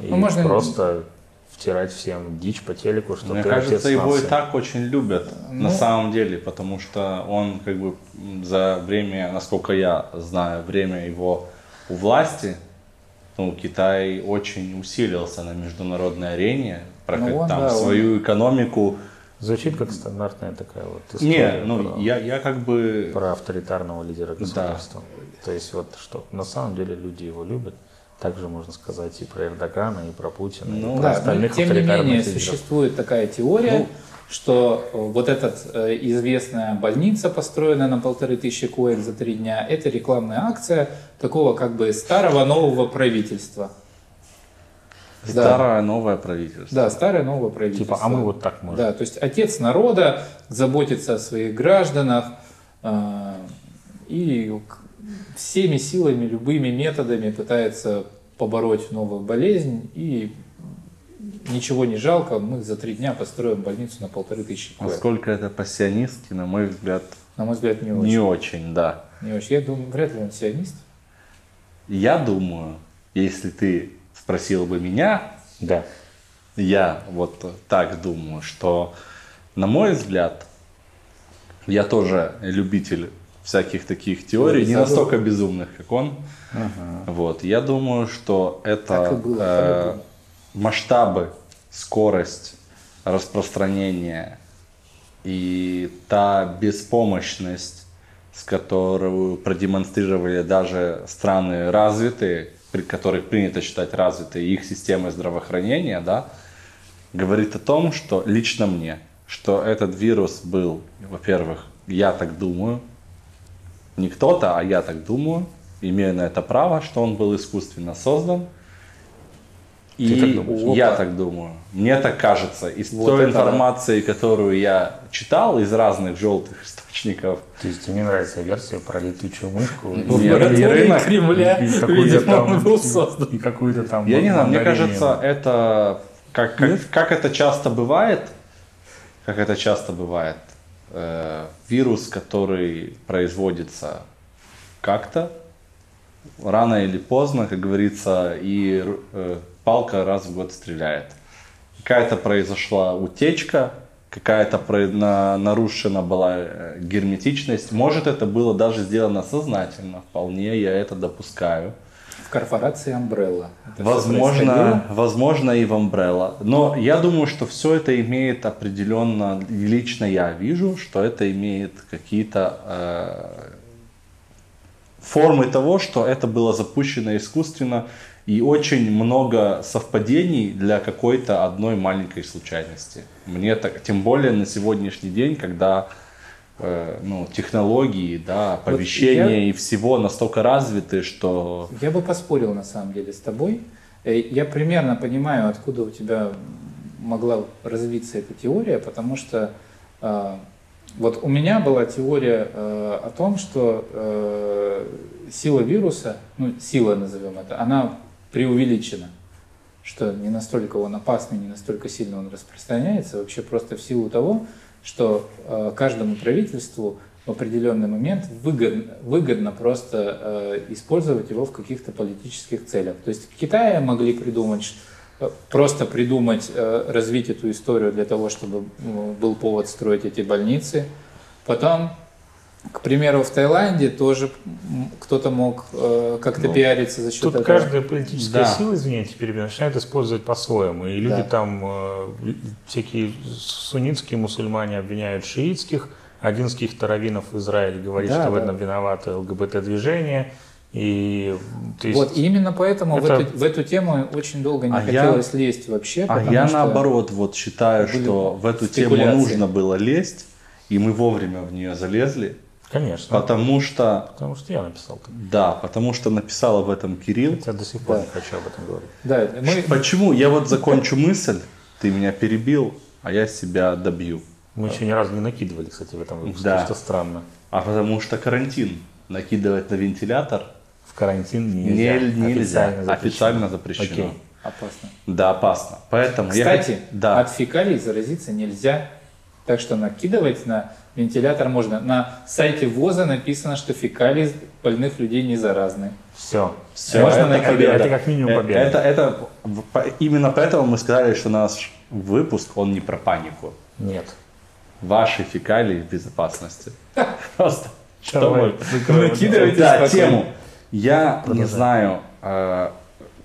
И Ну, можно- просто втирать всем дичь по телеку, что Мне ты кажется, отец его нации. и так очень любят на Ну. самом деле, потому что он как бы за время, насколько я знаю, время его у власти, ну, Китай очень усилился на международной арене, про Ну, он, там да, он- свою экономику. Звучит как стандартная такая вот Не, история ну про, я, я как бы про авторитарного лидера государства. То есть вот что на самом деле люди его любят. Также можно сказать и про Эрдогана, и про Путина, Ну, и про Да, остальных тем не менее лидеров. существует такая теория, Ну, что э, вот эта известная больница, построенная на полторы тысячи коек за три дня, это рекламная акция такого как бы старого нового правительства. Да. старое новое правительство. Да, старое новое правительство. Типа, а мы вот так можем. Да, то есть отец народа заботится о своих гражданах э, и всеми силами, любыми методами пытается побороть новую болезнь и ничего не жалко, мы за три дня построим больницу на полторы тысячи. Насколько это по-сионистски, на мой взгляд, На мой взгляд, не очень. не очень, да. Не очень. Я думаю, вряд ли он сионист. Я думаю, если ты спросил бы меня, Да. я вот так думаю, что, на мой взгляд, я тоже любитель всяких таких теорий, не настолько безумных, как он. Вот, я думаю, что это было, э, масштабы, скорость распространения и та беспомощность, с которую продемонстрировали даже страны развитые, при которых принято считать развитые их системы здравоохранения, да, говорит о том, что лично мне, что этот вирус был, во-первых, я так думаю, не кто-то, а я так думаю, имею на это право, что он был искусственно создан. И так думаешь? я Опа. так думаю. Мне так кажется. Из Вот той это да. информации, которую я читал из разных желтых источников, То есть тебе не нравится версия про летучую мышку? В и лаборатории рынок, Кремля, и какую-то видимо, там- он был создан. И какую-то там... Я не знаю, мне кажется, это как, как, как это часто бывает, как это часто бывает, э, вирус, который производится как-то, рано или поздно, как говорится, и э, палка раз в год стреляет. Какая-то произошла утечка, какая-то нарушена была э, герметичность. Может, это было даже сделано сознательно, вполне я это допускаю. В корпорации Umbrella. это Возможно, возможно и в Umbrella. Но я думаю, что все это имеет определенно, лично я вижу, что это имеет какие-то э, формы того, что это было запущено искусственно и очень много совпадений для какой-то одной маленькой случайности. Мне так, тем более на сегодняшний день, когда э, ну, технологии, да, оповещения и всего настолько развиты, что Я бы поспорил на самом деле с тобой. Э, Я примерно понимаю, откуда у тебя могла развиться эта теория, потому что э, вот у меня была теория э, о том, что э, сила вируса, ну сила назовем это, она преувеличена, что не настолько он опасный, не настолько сильно он распространяется, вообще просто в силу того, что э, каждому правительству в определенный момент выгодно, выгодно просто э, использовать его в каких-то политических целях. То есть в Китае могли придумать, э, просто придумать, э, развить эту историю для того, чтобы был повод строить эти больницы. Потом, к примеру, в Таиланде тоже кто-то мог э, как-то Ну, пиариться за счет Тут этого. каждая политическая Да. сила, извините, перебью, начинает использовать по-своему. И люди Да. там, э, всякие суннитские мусульмане обвиняют шиитских, один из каких-то раввинов в Израиле говорит, Да, что в да. этом виновато ЛГБТ-движение. И, есть, Вот, именно поэтому в, это- эту, в эту тему очень долго не А я- хотелось лезть вообще. А я что- наоборот вот считаю, что в эту тему нужно было лезть, и мы вовремя в нее залезли, конечно, потому что, потому что я написал да, потому что написал об этом Кирилл. Я до сих пор Да. не хочу об этом говорить. Да, мы, Почему? Я вот закончу мысль, ты меня перебил, а я себя добью. Мы еще ни разу не накидывали, кстати, в этом выпуске, Да. что странно. А потому что карантин. Накидывать на вентилятор В карантин не- нельзя. нельзя. Официально Официально запрещено. запрещено. Окей. опасно. Да, опасно. Поэтому я Кстати, хот- да. от фекалий заразиться нельзя. Так что накидывать на вентилятор можно. На сайте ВОЗа написано, что фекалии больных людей не заразны. Все. Всё, Можно это накидать. победа. Это как минимум Э, победа. Это, это, в- по- именно поэтому мы сказали, что наш выпуск, он не про панику. Нет. Ваши фекалии в безопасности. (laughs) Просто. Чтобы- закроем. Накидывайте Да, тему. Я не знаю, э,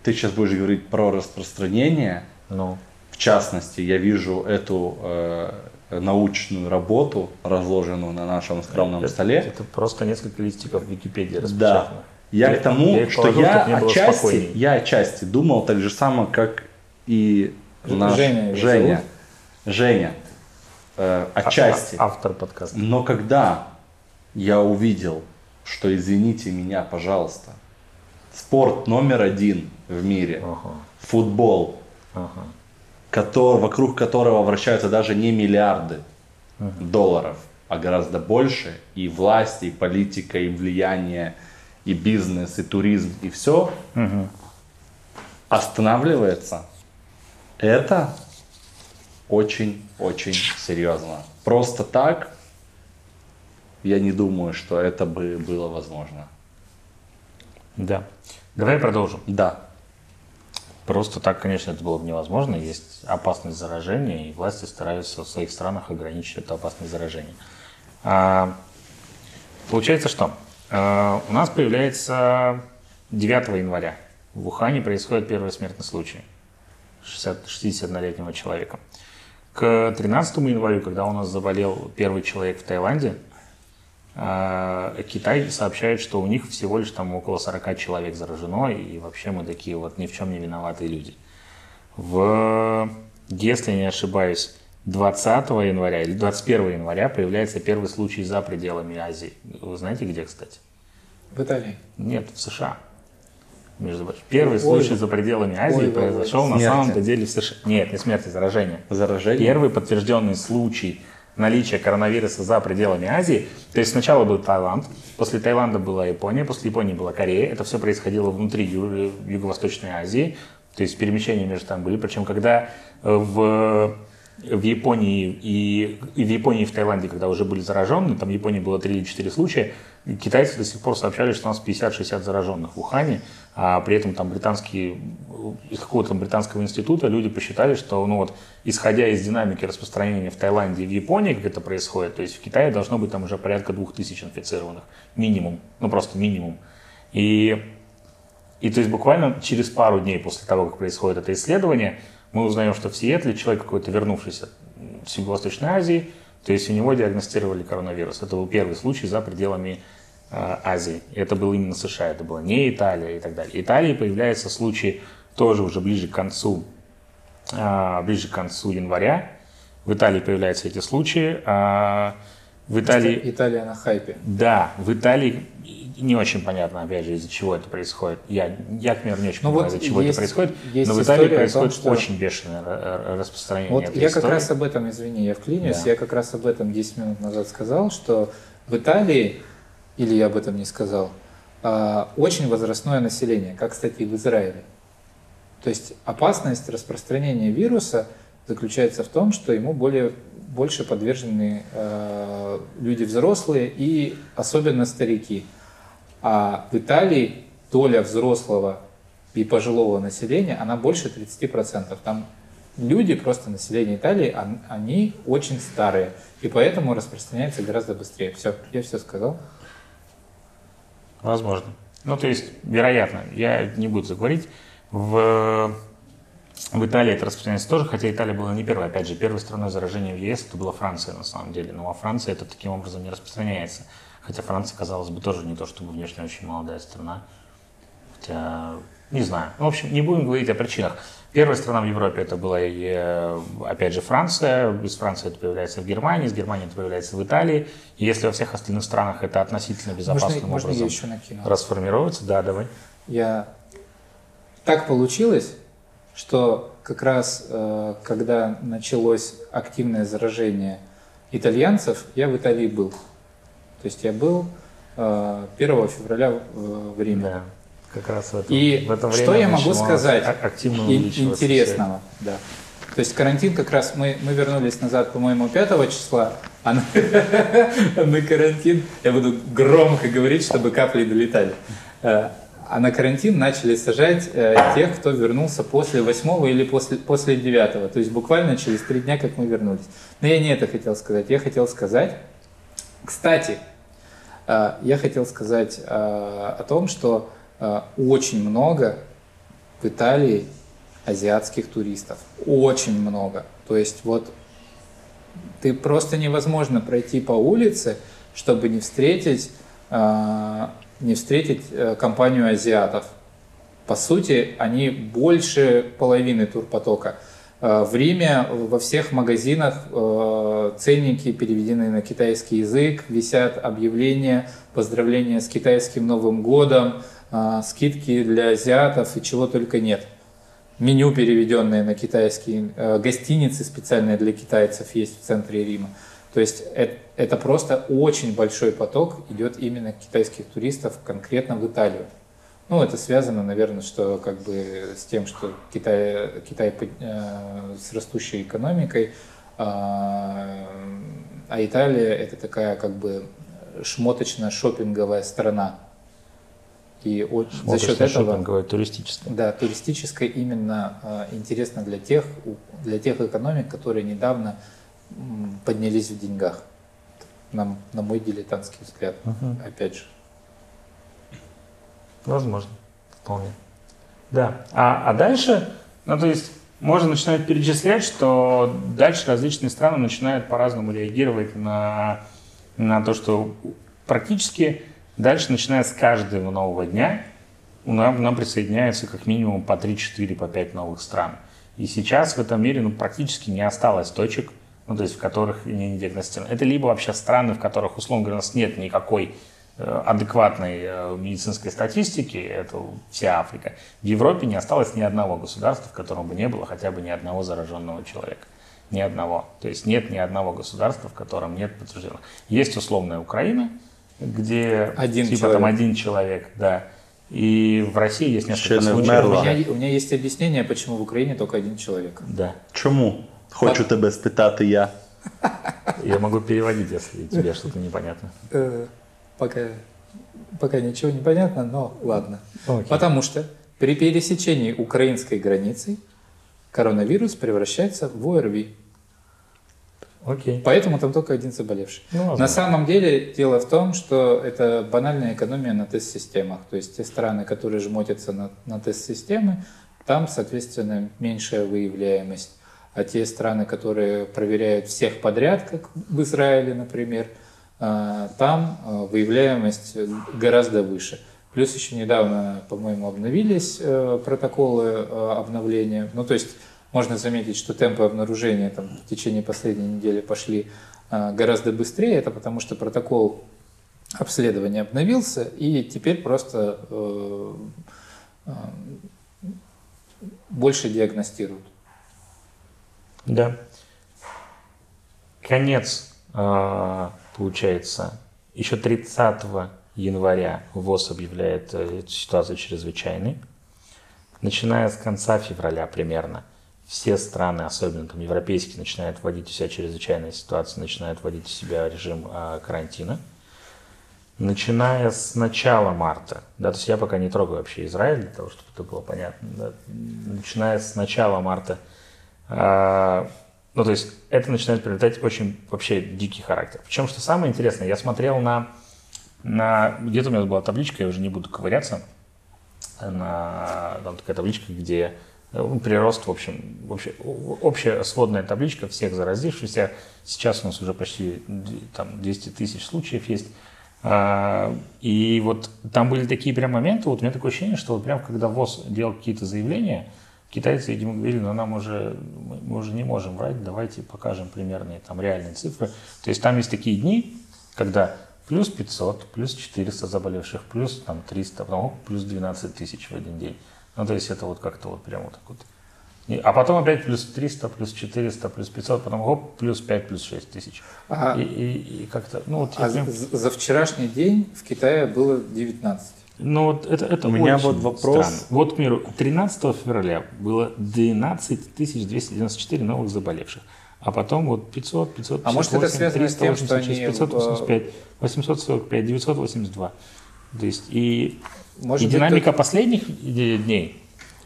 ты сейчас будешь говорить про распространение. Ну, В частности, я вижу эту э, научную работу, разложенную на нашем скромном это, столе. Это просто несколько листиков в Википедии Да. распечатано. Я к тому, их что положил, я отчасти, спокойней. я отчасти думал так же само, как и наш Женя Женя. Женя. Э, А- отчасти. а- Автор подкаста. Но когда я увидел, что, извините меня, пожалуйста, спорт номер один в мире, Ага, футбол, ага. Вокруг которого вращаются даже не миллиарды долларов, а гораздо больше, и власть, и политика, и влияние, и бизнес, и туризм, и все, останавливается, это очень-очень серьезно. Просто так я не думаю, что это бы было возможно. Да. Давай продолжим. Да. Просто так, конечно, это было бы невозможно. Есть опасность заражения, и власти стараются в своих странах ограничить это опасность заражения. А, получается, что а, у нас появляется 9 января. В Ухане происходит первый смертный случай 60, 61-летнего человека. К 13 январю, когда у нас заболел первый человек в Таиланде, Китай сообщает, что у них всего лишь там около 40 человек заражено, и вообще мы такие вот ни в чем не виноватые люди. В, если не ошибаюсь, 20 января или 21 января появляется первый случай за пределами Азии. Вы знаете где, кстати? В Италии? Нет, в США. Между прочим. Первый ой, случай за пределами Азии ой, произошел ой, на самом-то деле в США. Нет, не смерти, заражение. Заражение? Первый подтвержденный случай наличия коронавируса за пределами Азии. То есть сначала был Таиланд, после Таиланда была Япония, после Японии была Корея. Это все происходило внутри Юго-Восточной Азии. То есть перемещения между там были. Причем когда в в Японии и, и в Японии и в Таиланде, когда уже были зараженные, там в Японии было 3 или 4 случая, китайцы до сих пор сообщали, что у нас 50-60 зараженных в Ухане, а при этом там британские, из какого-то британского института люди посчитали, что, ну вот, исходя из динамики распространения в Таиланде и в Японии, как это происходит, то есть в Китае должно быть там уже порядка 2000 инфицированных, минимум, ну просто минимум. И, и то есть буквально через пару дней после того, как происходит это исследование, мы узнаем, что в Сиэтле человек какой-то вернувшийся с Юго-Восточной Азии, то есть у него диагностировали коронавирус. Это был первый случай за пределами Азии. И это был именно США, это была не Италия и так далее. Италии появляется случай тоже уже ближе к концу, э, ближе к концу января. В Италии появляются эти случаи. Э, в Италии... Италия на хайпе. Да, в Италии не очень понятно, опять же, из-за чего это происходит. Я, я к примеру, не очень ну, понимаю, вот из-за чего есть, это происходит, есть но в Италии происходит том, что... очень бешеное распространение вот этой я истории. как раз об этом, извини, я вклинюсь, да. я как раз об этом 10 минут назад сказал, что в Италии, или я об этом не сказал, а, очень возрастное население, как, кстати, и в Израиле. То есть опасность распространения вируса заключается в том, что ему более, больше подвержены э, люди взрослые и особенно старики. А в Италии доля взрослого и пожилого населения, она больше 30%. Там люди, просто население Италии, они очень старые. И поэтому распространяется гораздо быстрее. Все, я все сказал. Возможно. Ну, то есть, вероятно, я не буду заговорить. В, в Италии это распространяется тоже, хотя Италия была не первая. Опять же, первой страной заражения в ЕС это была Франция на самом деле. Но во Франции это таким образом не распространяется. Хотя Франция, казалось бы, тоже не то чтобы внешне очень молодая страна. Хотя, не знаю. В общем, не будем говорить о причинах. Первая страна в Европе это была, э, опять же, Франция. Из Франции это появляется в Германии, из Германии это появляется в Италии. И если во всех остальных странах это относительно безопасным можно, образом можно я еще расформируется, да, давай. Я... Так получилось, что как раз э, когда началось активное заражение итальянцев, я в Италии был. То есть я был 1 э, февраля в Риме. Да, как раз в, этом, И в это время что я могу сказать интересного? Да. То есть карантин как раз, мы, мы вернулись назад, по-моему, 5 числа, а на, (laughs) на карантин, я буду громко говорить, чтобы капли долетали, э, а на карантин начали сажать э, тех, кто вернулся после 8 или после, после 9, то есть буквально через три дня, как мы вернулись. Но я не это хотел сказать, я хотел сказать, кстати, а, я хотел сказать а, о том, что а, очень много в Италии азиатских туристов. Очень много. То есть вот ты просто невозможно пройти по улице, чтобы не встретить, не встретить э, компанию азиатов. По сути, они больше половины турпотока. Э, в Риме во всех магазинах э, ценники переведены на китайский язык, висят объявления, поздравления с китайским Новым годом, э, скидки для азиатов и чего только нет. Меню переведенное на китайский, гостиницы специальные для китайцев есть в центре Рима. То есть это просто очень большой поток идет именно китайских туристов конкретно в Италию. Ну, это связано, наверное, что как бы с тем, что Китай, Китай э, с растущей экономикой, а, а Италия это такая как бы шмоточно-шопинговая страна. И от, за счет этого... Шопинговая, туристическая. Да, туристическая именно э, интересно для тех, для тех экономик, которые недавно поднялись в деньгах. На, на мой дилетантский взгляд, Угу. опять же. Возможно, вполне. Да. А, а дальше, ну то есть можно начинать перечислять, что дальше различные страны начинают по-разному реагировать на, на то, что практически дальше, начиная с каждого нового дня, у нам, нам присоединяется как минимум по 3, 4, по 5 новых стран. И сейчас в этом мире ну, практически не осталось точек, ну, то есть в которых не, диагностировано. Это либо вообще страны, в которых, условно говоря, у нас нет никакой э, адекватной э, медицинской статистики, это вся Африка. В Европе не осталось ни одного государства, в котором бы не было хотя бы ни одного зараженного человека. Ни одного. То есть нет ни одного государства, в котором нет подтвержденных. Есть условная Украина, где Один типа человек. там один человек, да. И в России есть несколько случаев. У меня, у меня есть объяснение, почему в Украине только один человек. Да. Чому? Хочу тебе спитати я. (laughs) Я могу переводить, если тебе что-то непонятно. Э, пока, пока ничего не понятно, но ладно. Окей. Потому что при пересечении украинской границы коронавирус превращается в ОРВИ. Окей. Поэтому там только один заболевший. Ну. На самом деле дело в том, что это банальная экономия на тест-системах. То есть те страны, которые жмотятся на, на тест-системы, там, соответственно, меньшая выявляемость. А те страны, которые проверяют всех подряд, как в Израиле, например, а, там а, выявляемость гораздо выше. Плюс еще недавно, по-моему, обновились э, протоколы э, обновления. Ну, то есть можно заметить, что темпы обнаружения там, в течение последней недели пошли а, гораздо быстрее. Это потому что протокол обследования обновился, и теперь просто э, э, больше диагностируют. Да. Конец, э, получается, еще 30 января ВОЗ объявляет э, ситуацию чрезвычайной. Начиная с конца февраля примерно, все страны, особенно там европейские, начинают вводить у себя чрезвычайные ситуации, начинают вводить у себя режим э, карантина. Начиная с начала марта, да, то есть я пока не трогаю вообще Израиль, для того, чтобы это было понятно, да, начиная с начала марта, а, ну, то есть это начинает приобретать очень вообще дикий характер. Причем, что самое интересное, я смотрел на, на где-то у меня была табличка, я уже не буду ковыряться, на, там такая табличка, где прирост, в общем, вообще, общая сводная табличка всех заразившихся. Сейчас у нас уже почти там, 200 тысяч случаев есть. А, И вот там были такие прям моменты, вот у меня такое ощущение, что вот прям когда ВОЗ делал какие-то заявления, китайцы, видимо, говорили, ну нам уже, мы- уже не можем врать, давайте покажем примерные там реальные цифры. То есть там есть такие дни, когда плюс 500, плюс 400 заболевших, плюс там 300, потом плюс 12 тысяч в один день. Ну то есть это вот как-то вот прям вот так вот. И- а потом опять плюс 300, плюс 400, плюс 500, потом оп, плюс 5, плюс 6 тысяч. А- И, и- и как-то, ну вот я А прям- за, за вчерашний день в Китае было 19. Ну вот это, это У меня вот вопрос. странно. Вот, к примеру, 13 февраля было 12 294 новых заболевших. А потом вот 500, 500, А может, это связано с тем, что они, 585, 845, 982. То есть и, Может и быть, динамика тут- последних дней,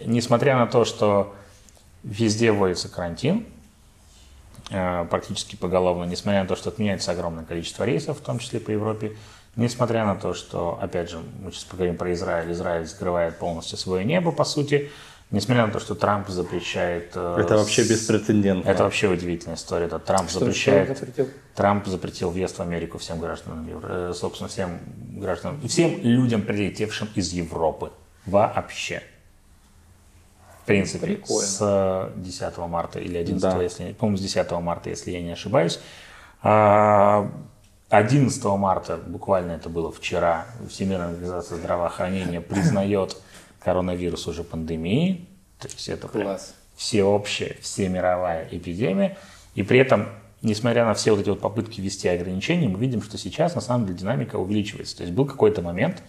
несмотря на то, что везде вводится карантин, э, практически поголовно, несмотря на то, что отменяется огромное количество рейсов, в том числе по Европе, несмотря на то, что, опять же, мы сейчас поговорим про Израиль, Израиль закрывает полностью свое небо, по сути, несмотря на то, что Трамп запрещает... э, Это вообще беспрецедентно. Это вообще удивительная история. Это Трамп Что- запрещает... что запретил? Трамп запретил въезд в Америку всем гражданам, Евро- э, собственно, всем гражданам, всем людям, прилетевшим из Европы. Вообще. В принципе, Прикольно. с 10 марта или 11, Да. если, по-моему, с 10 марта, если я не ошибаюсь. А, 11 марта, буквально это было вчера, Всемирная организация здравоохранения признает коронавирус уже пандемией. То есть это Класс. всеобщая, всемировая эпидемия. И при этом, несмотря на все вот эти вот попытки ввести ограничения, мы видим, что сейчас на самом деле динамика увеличивается. То есть был какой-то момент,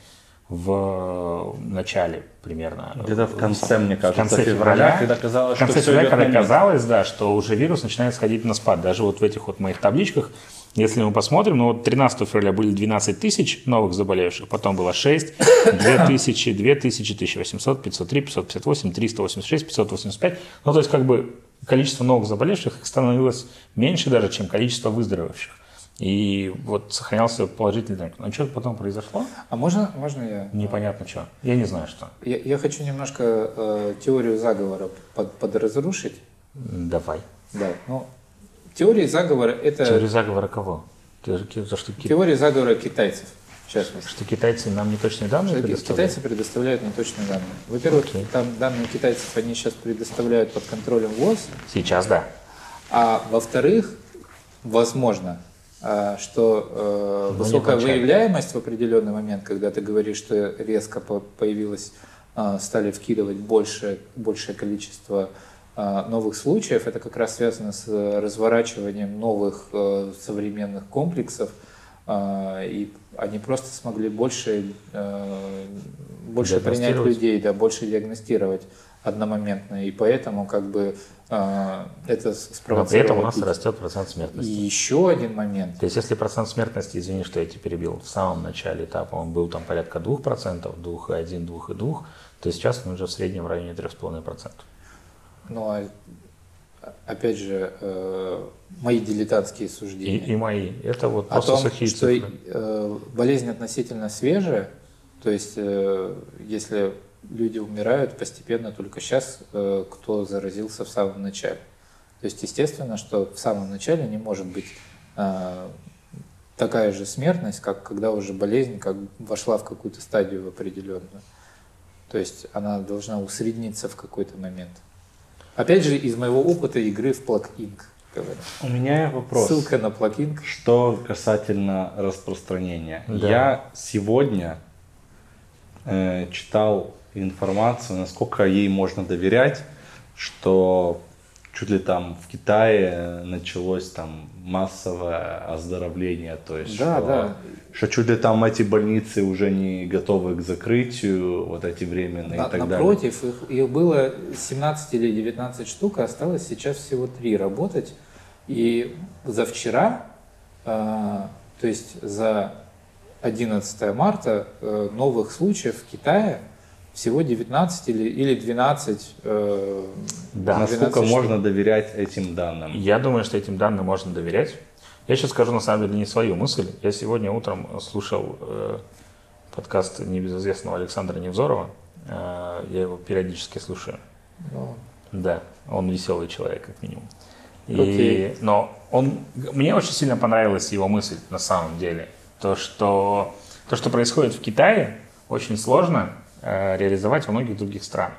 в начале примерно. Где-то в конце, мне кажется, в конце февраля, когда казалось, в конце что февраля, когда казалось, да, что уже вирус начинает сходить на спад. Даже вот в этих вот моих табличках, если мы посмотрим, ну вот 13 февраля были 12 тысяч новых заболевших, потом было 6, 2 тысячи, 2 тысячи, 1800, 503, 558, 386, 585. Ну, то есть как бы количество новых заболевших их становилось меньше даже, чем количество выздоровевших. И вот сохранялся положительный тренд. Но что потом произошло? А можно, можно я? Непонятно что. Я не знаю что. Я, я хочу немножко э, теорию заговора под, подразрушить. Давай. Да, ну, теория заговора это Теория заговора кого? Ки- за что, теория заговора китайцев, частности. что китайцы нам неточные данные Что предоставляют? Китайцы предоставляют неточные данные. Во-первых, Окей. там данные китайцев они сейчас предоставляют под контролем ВОЗ, Сейчас да. а во-вторых, возможно, а, что э, не высокая выявляемость в определенный момент, когда ты говоришь, что резко по- появилось, а, стали вкидывать больше, большее количество новых случаев, это как раз связано с э, разворачиванием новых э, современных комплексов, а, и они просто смогли больше, э, больше принять людей, да, больше диагностировать одномоментно, и поэтому как бы а, это с- Но спровоцировало при этом у нас пик. растет процент И смертности. еще один момент. То есть если процент смертности, извини, что я тебя перебил, в самом начале этапа он был там порядка 2%, 2,1, 2,2, то сейчас он уже в среднем в районе 3,5%. Ну, а, опять же, э, мои дилетантские И, суждения. и мои. Это вот о том, сухие что цифры. э, болезнь относительно свежая, то есть э, если люди умирают постепенно только сейчас, э, кто заразился в самом начале. То есть естественно, что в самом начале не может быть э, такая же смертность, как когда уже болезнь как вошла в какую-то стадию определенную. То есть она должна усредниться в какой-то момент. Опять же, из моего опыта игры в Plug Inc. У меня вопрос. Ссылка на Plug Inc. Что касательно распространения. Да. Я сегодня э, читал информацию, насколько ей можно доверять, что чуть ли там в Китае началось там массовое оздоровление, то есть Да, что, да. Что чуть ли там эти больницы уже не готовы к закрытию, вот эти временные На- и так далее. напротив, их, их было 17 или 19 штук, а осталось сейчас всего 3 работать. И за вчера, э, то есть за 11 марта, э, новых случаев в Китае всего 19 или, или 12. э, Да. 12 Насколько штук. можно доверять этим данным? Я думаю, что этим данным можно доверять. Я сейчас скажу на самом деле не свою мысль. Я сегодня утром слушал э, подкаст небезызвестного Александра Невзорова. Э, я его периодически слушаю. Ну, Да, он веселый человек, как минимум. И. Но он, мне очень сильно понравилась его мысль на самом деле. То, что, то, что происходит в Китае, очень сложно э, реализовать во многих других странах.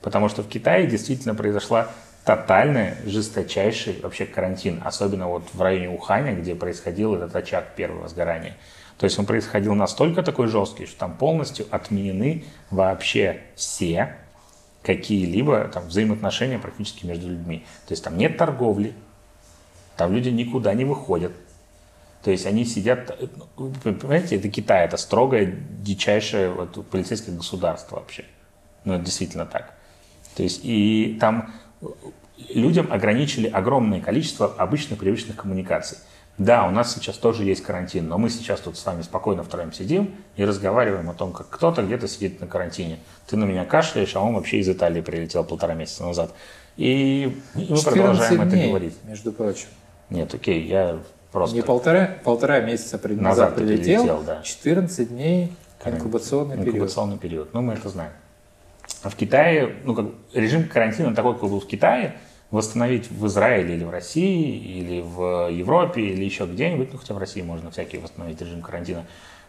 Потому что в Китае действительно произошла тотальная, жесточайший вообще карантин. Особенно вот в районе Уханя, где происходил этот очаг первого сгорания. То есть он происходил настолько такой жесткий, что там полностью отменены вообще все какие-либо там взаимоотношения практически между людьми. То есть там нет торговли, там люди никуда не выходят. То есть они сидят, ну, понимаете, это Китай, это строгое, дичайшее вот, полицейское государство вообще. Ну, это действительно так. То есть и там людям ограничили огромное количество обычных привычных коммуникаций. Да, у нас сейчас тоже есть карантин, но мы сейчас тут с вами спокойно втроем сидим и разговариваем о том, как кто-то где-то сидит на карантине. Ты на меня кашляешь, а он вообще из Италии прилетел полтора месяца назад. И мы 14 продолжаем это дней, говорить. между прочим. Нет, окей, я просто... Не полтора, полтора месяца Назад назад прилетел, прилетел, да. 14 дней Каран- инкубационный период. инкубационный период. Ну, мы это знаем. А в Китае, ну, как режим карантина такой, как был в Китае, восстановить в Израиле или в России, или в Европе, или еще где-нибудь, ну, хотя в России можно всякий восстановить режим карантина,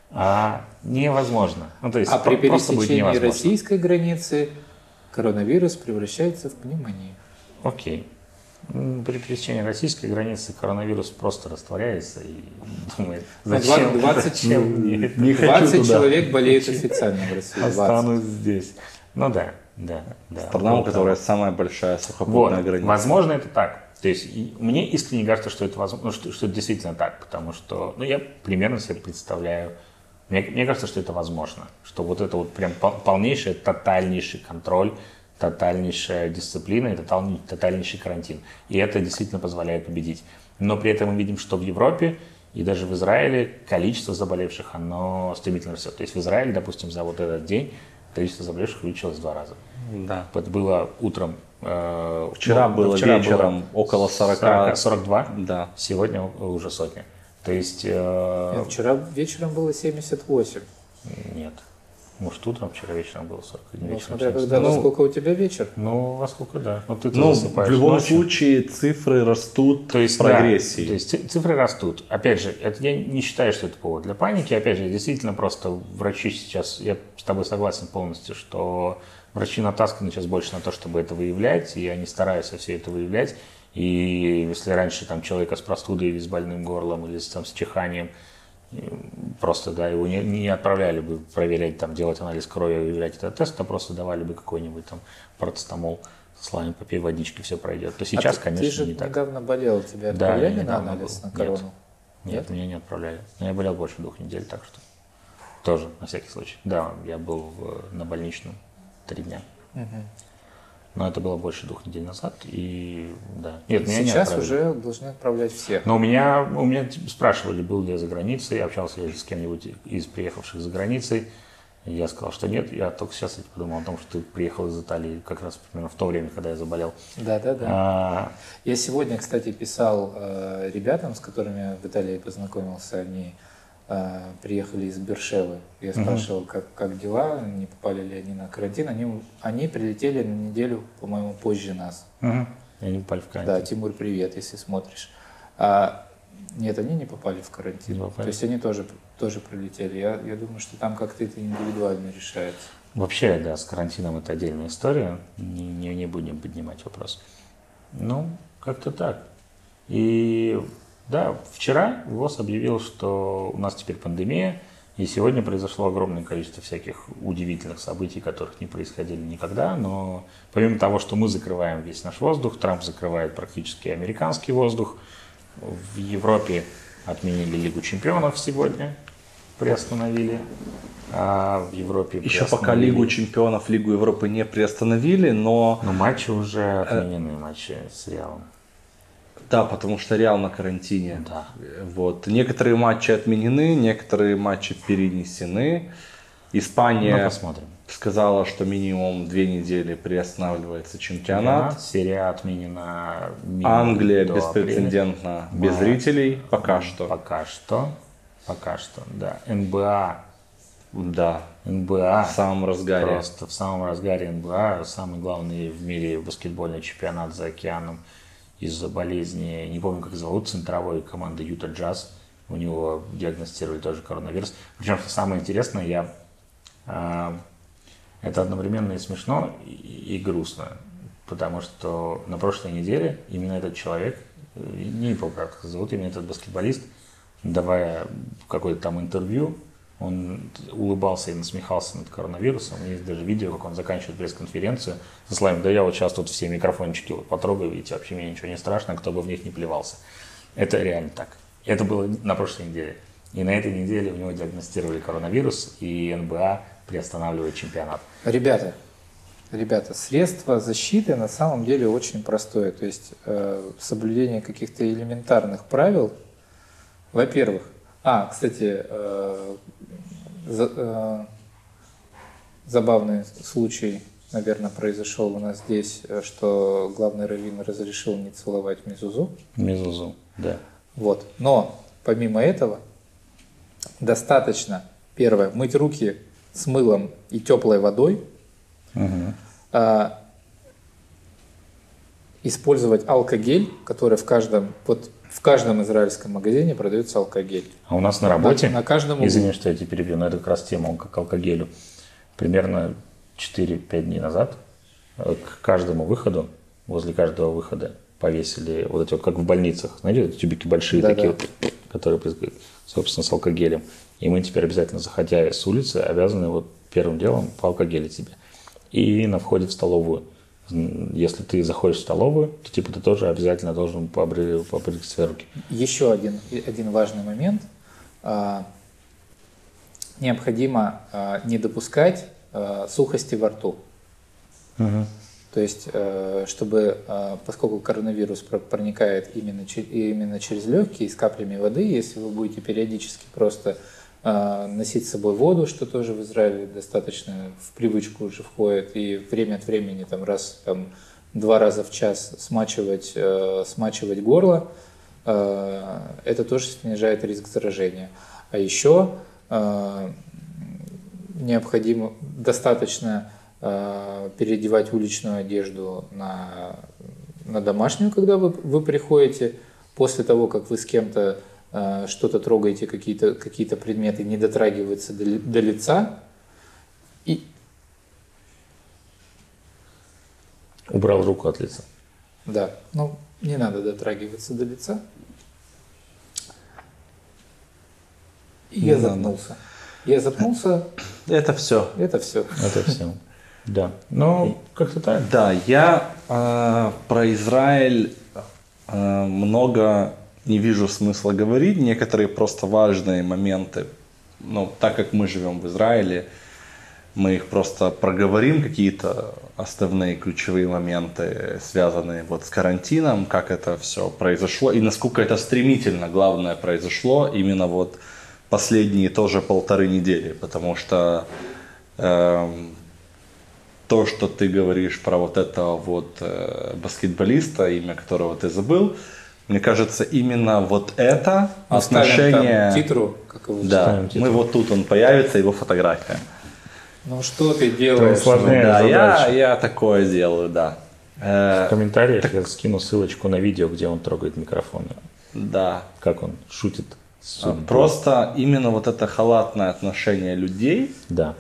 а, невозможно. Ну, то есть А при пересечении российской границы коронавирус превращается в пневмонию. Окей. При пересечении российской границы коронавирус просто растворяется и думает, Ну, зачем, 20 зачем мне это? Не хочу 20 туда. человек болеют официально в России. 20. Останусь здесь. Ну да, да, да. Страна, у Вот которой самая большая Вот, сухопутная граница. возможно, это так. То есть мне искренне кажется, что это возможно, что, что это действительно так, потому что, ну, я примерно себе представляю, Мне, мне кажется, что это возможно. Что вот это вот прям пол- полнейший, тотальнейший контроль, тотальнейшая дисциплина и тоталь- тотальнейший карантин. И это действительно позволяет победить. Но при этом мы видим, что в Европе и даже в Израиле количество заболевших, оно стремительно растет. То есть в Израиле, допустим, за вот этот день количество заболевших увеличилось в два раза. Да. Вот было утром... э, Вчера ну, было вчера вечером было около 40. 40, 42, Да. сегодня уже сотня. То есть... э, Нет, Вчера вечером было 78. Нет. Может, утром, вчера вечером было 40. Ну, вечером смотря 70. когда, Ну, во сколько у тебя вечер. Ну, во сколько, да. Ну, ты Ну, засыпаешь в любом ночью. случае цифры растут То есть, в прогрессии. да, то есть ци- цифры растут. Опять же, это я не считаю, что это повод для паники. Опять же, действительно просто врачи сейчас, я с тобой согласен полностью, что врачи натасканы сейчас больше на то, чтобы это выявлять, и они стараются все это выявлять. И если раньше там человека с простудой или с больным горлом, или с, там, с чиханием, просто, да, его не, не отправляли бы проверять, там, делать анализ крови, выявлять этот тест, а просто давали бы какой-нибудь там процетамол с словами попей водички, все пройдет. То сейчас, а ты, конечно, ты же не так. недавно болел, тебя Да, отправляли я на анализ был. на корону? Нет, меня не отправляли. Но я болел больше двух недель, так что тоже, на всякий случай. Да, я был в- на больничном три дня. Но это было больше двух недель назад, и да. Нет, меня не Сейчас отправили. уже должны отправлять всех. Но у меня, у меня типа, спрашивали, был ли я за границей, общался ли я с кем-нибудь из приехавших за границей. И Я сказал, что нет. Я только сейчас кстати, подумал о том, что ты приехал из Италии как раз примерно в то время, когда я заболел. Да, да, да. А, Я сегодня, кстати, писал э, ребятам, с которыми в Италии познакомился, они э, приехали из Бершевы. Я спрашивал, как, как дела, не попали ли они на карантин. Они, они прилетели на неделю, по-моему, позже нас. мгм. Я не попали в карантин. Да, Тимур, привет, если смотришь. А, нет, они не попали в карантин. Не попали. То есть они тоже, тоже прилетели. Я, я думаю, что там как-то это индивидуально решается. Вообще, да, с карантином это отдельная история. Не, не, не будем поднимать вопрос. Ну, как-то так. И да, вчера ВОЗ объявил, что у нас теперь пандемия, и сегодня произошло огромное количество всяких удивительных событий, которых не происходили никогда. Но помимо того, что мы закрываем весь наш воздух, Трамп закрывает практически американский воздух. В Европе отменили Лигу чемпионов сегодня, приостановили. А в Европе Еще пока Лигу чемпионов, Лигу Европы не приостановили, но но матчи уже отменены, матчи с Реалом. Да, потому что Реал на карантине. Да. Вот. Некоторые матчи отменены, некоторые матчи перенесены. Ну, Испания посмотрим. сказала, что минимум две недели приостанавливается чемпионат. Серия отменена. Англия до апреля. беспрецедентно без зрителей пока что. Пока что. Пока что, да. НБА. Да, НБА. в самом разгаре. Просто в самом разгаре НБА. Самый главный в мире баскетбольный чемпионат за океаном из-за болезни, не помню, как зовут, центровой команды Юта Джаз. У него диагностировали тоже коронавирус. Причем, самое интересное, я а, это одновременно и смешно, и, и грустно. Потому что на прошлой неделе именно этот человек, э, не помню, как зовут, именно этот баскетболист, давая какое-то там интервью, он улыбался и насмехался над коронавирусом. Есть даже видео, как он заканчивает пресс-конференцию со словами, да я вот сейчас тут все микрофончики вот потрогаю, видите, вообще мне ничего не страшно, кто бы в них не плевался. Это реально так. Это было на прошлой неделе. И на этой неделе у него диагностировали коронавирус, и НБА приостанавливает чемпионат. Ребята, ребята, средство защиты на самом деле очень простое. То есть э, соблюдение каких-то элементарных правил. Во-первых, а, кстати, э, за- э, забавный случай, наверное, произошел у нас здесь, э, что главный раввин разрешил не целовать Мизузу. Мезузу, да. Вот. Но помимо этого достаточно, первое, мыть руки с мылом и теплой водой, а, использовать алкогель, который в каждом, вот в каждом израильском магазине продается алкогель. А у нас на работе, на каждом углу. извини, что я тебя перебью, но это как раз тема как алкогелю. Примерно 4-5 дней назад к каждому выходу, возле каждого выхода повесили вот эти вот, как в больницах, знаете, вот тюбики большие Да-да. такие вот, которые, собственно, с алкогелем. И мы теперь обязательно, заходя с улицы, обязаны вот первым делом по алкогелю тебе. И на входе в столовую. Если ты заходишь в столовую, то типа ты тоже обязательно должен побры- побрызгать свои руки. Еще один, один важный момент. А, необходимо э, не допускать э, сухости во рту. То есть, э, чтобы, поскольку коронавирус про- проникает именно, именно через легкие с каплями воды, если вы будете периодически просто носить с собой воду, что тоже в Израиле достаточно в привычку уже входит, и время от времени там раз, там, два раза в час смачивать, э, смачивать горло, э, это тоже снижает риск заражения. А еще э, необходимо достаточно э, переодевать уличную одежду на, на домашнюю, когда вы, вы приходите, после того, как вы с кем-то что-то трогаете, какие-то какие предметы, не дотрагиваются до, до лица. И, Убрал руку от лица. да, ну, не надо дотрагиваться до лица. И Не я надо. запнулся. Я запнулся, Это все. это все. Это все. (laughs) Да. Ну, как-то так. Да, я э, про Израиль э, много не вижу смысла говорить. Некоторые просто важные моменты. Ну, так как мы живем в Израиле, мы их просто проговорим, какие-то основные ключевые моменты, связанные вот с карантином, как это все произошло и насколько это стремительно, главное, произошло именно вот последние тоже полторы недели, потому что эм, то, что ты говоришь про вот этого вот э, баскетболиста, имя которого ты забыл, мне кажется, именно вот это Мы отношение... там титру, как его Да, ставим мы титру. вот тут он появится, его фотография. Ну что ты делаешь? усложняешь да, я, я такое делаю, да. Э, В комментариях я скину ссылочку на видео, где он трогает микрофон. да. Как он шутит. А, судьбой. Просто именно вот это халатное отношение людей, Да.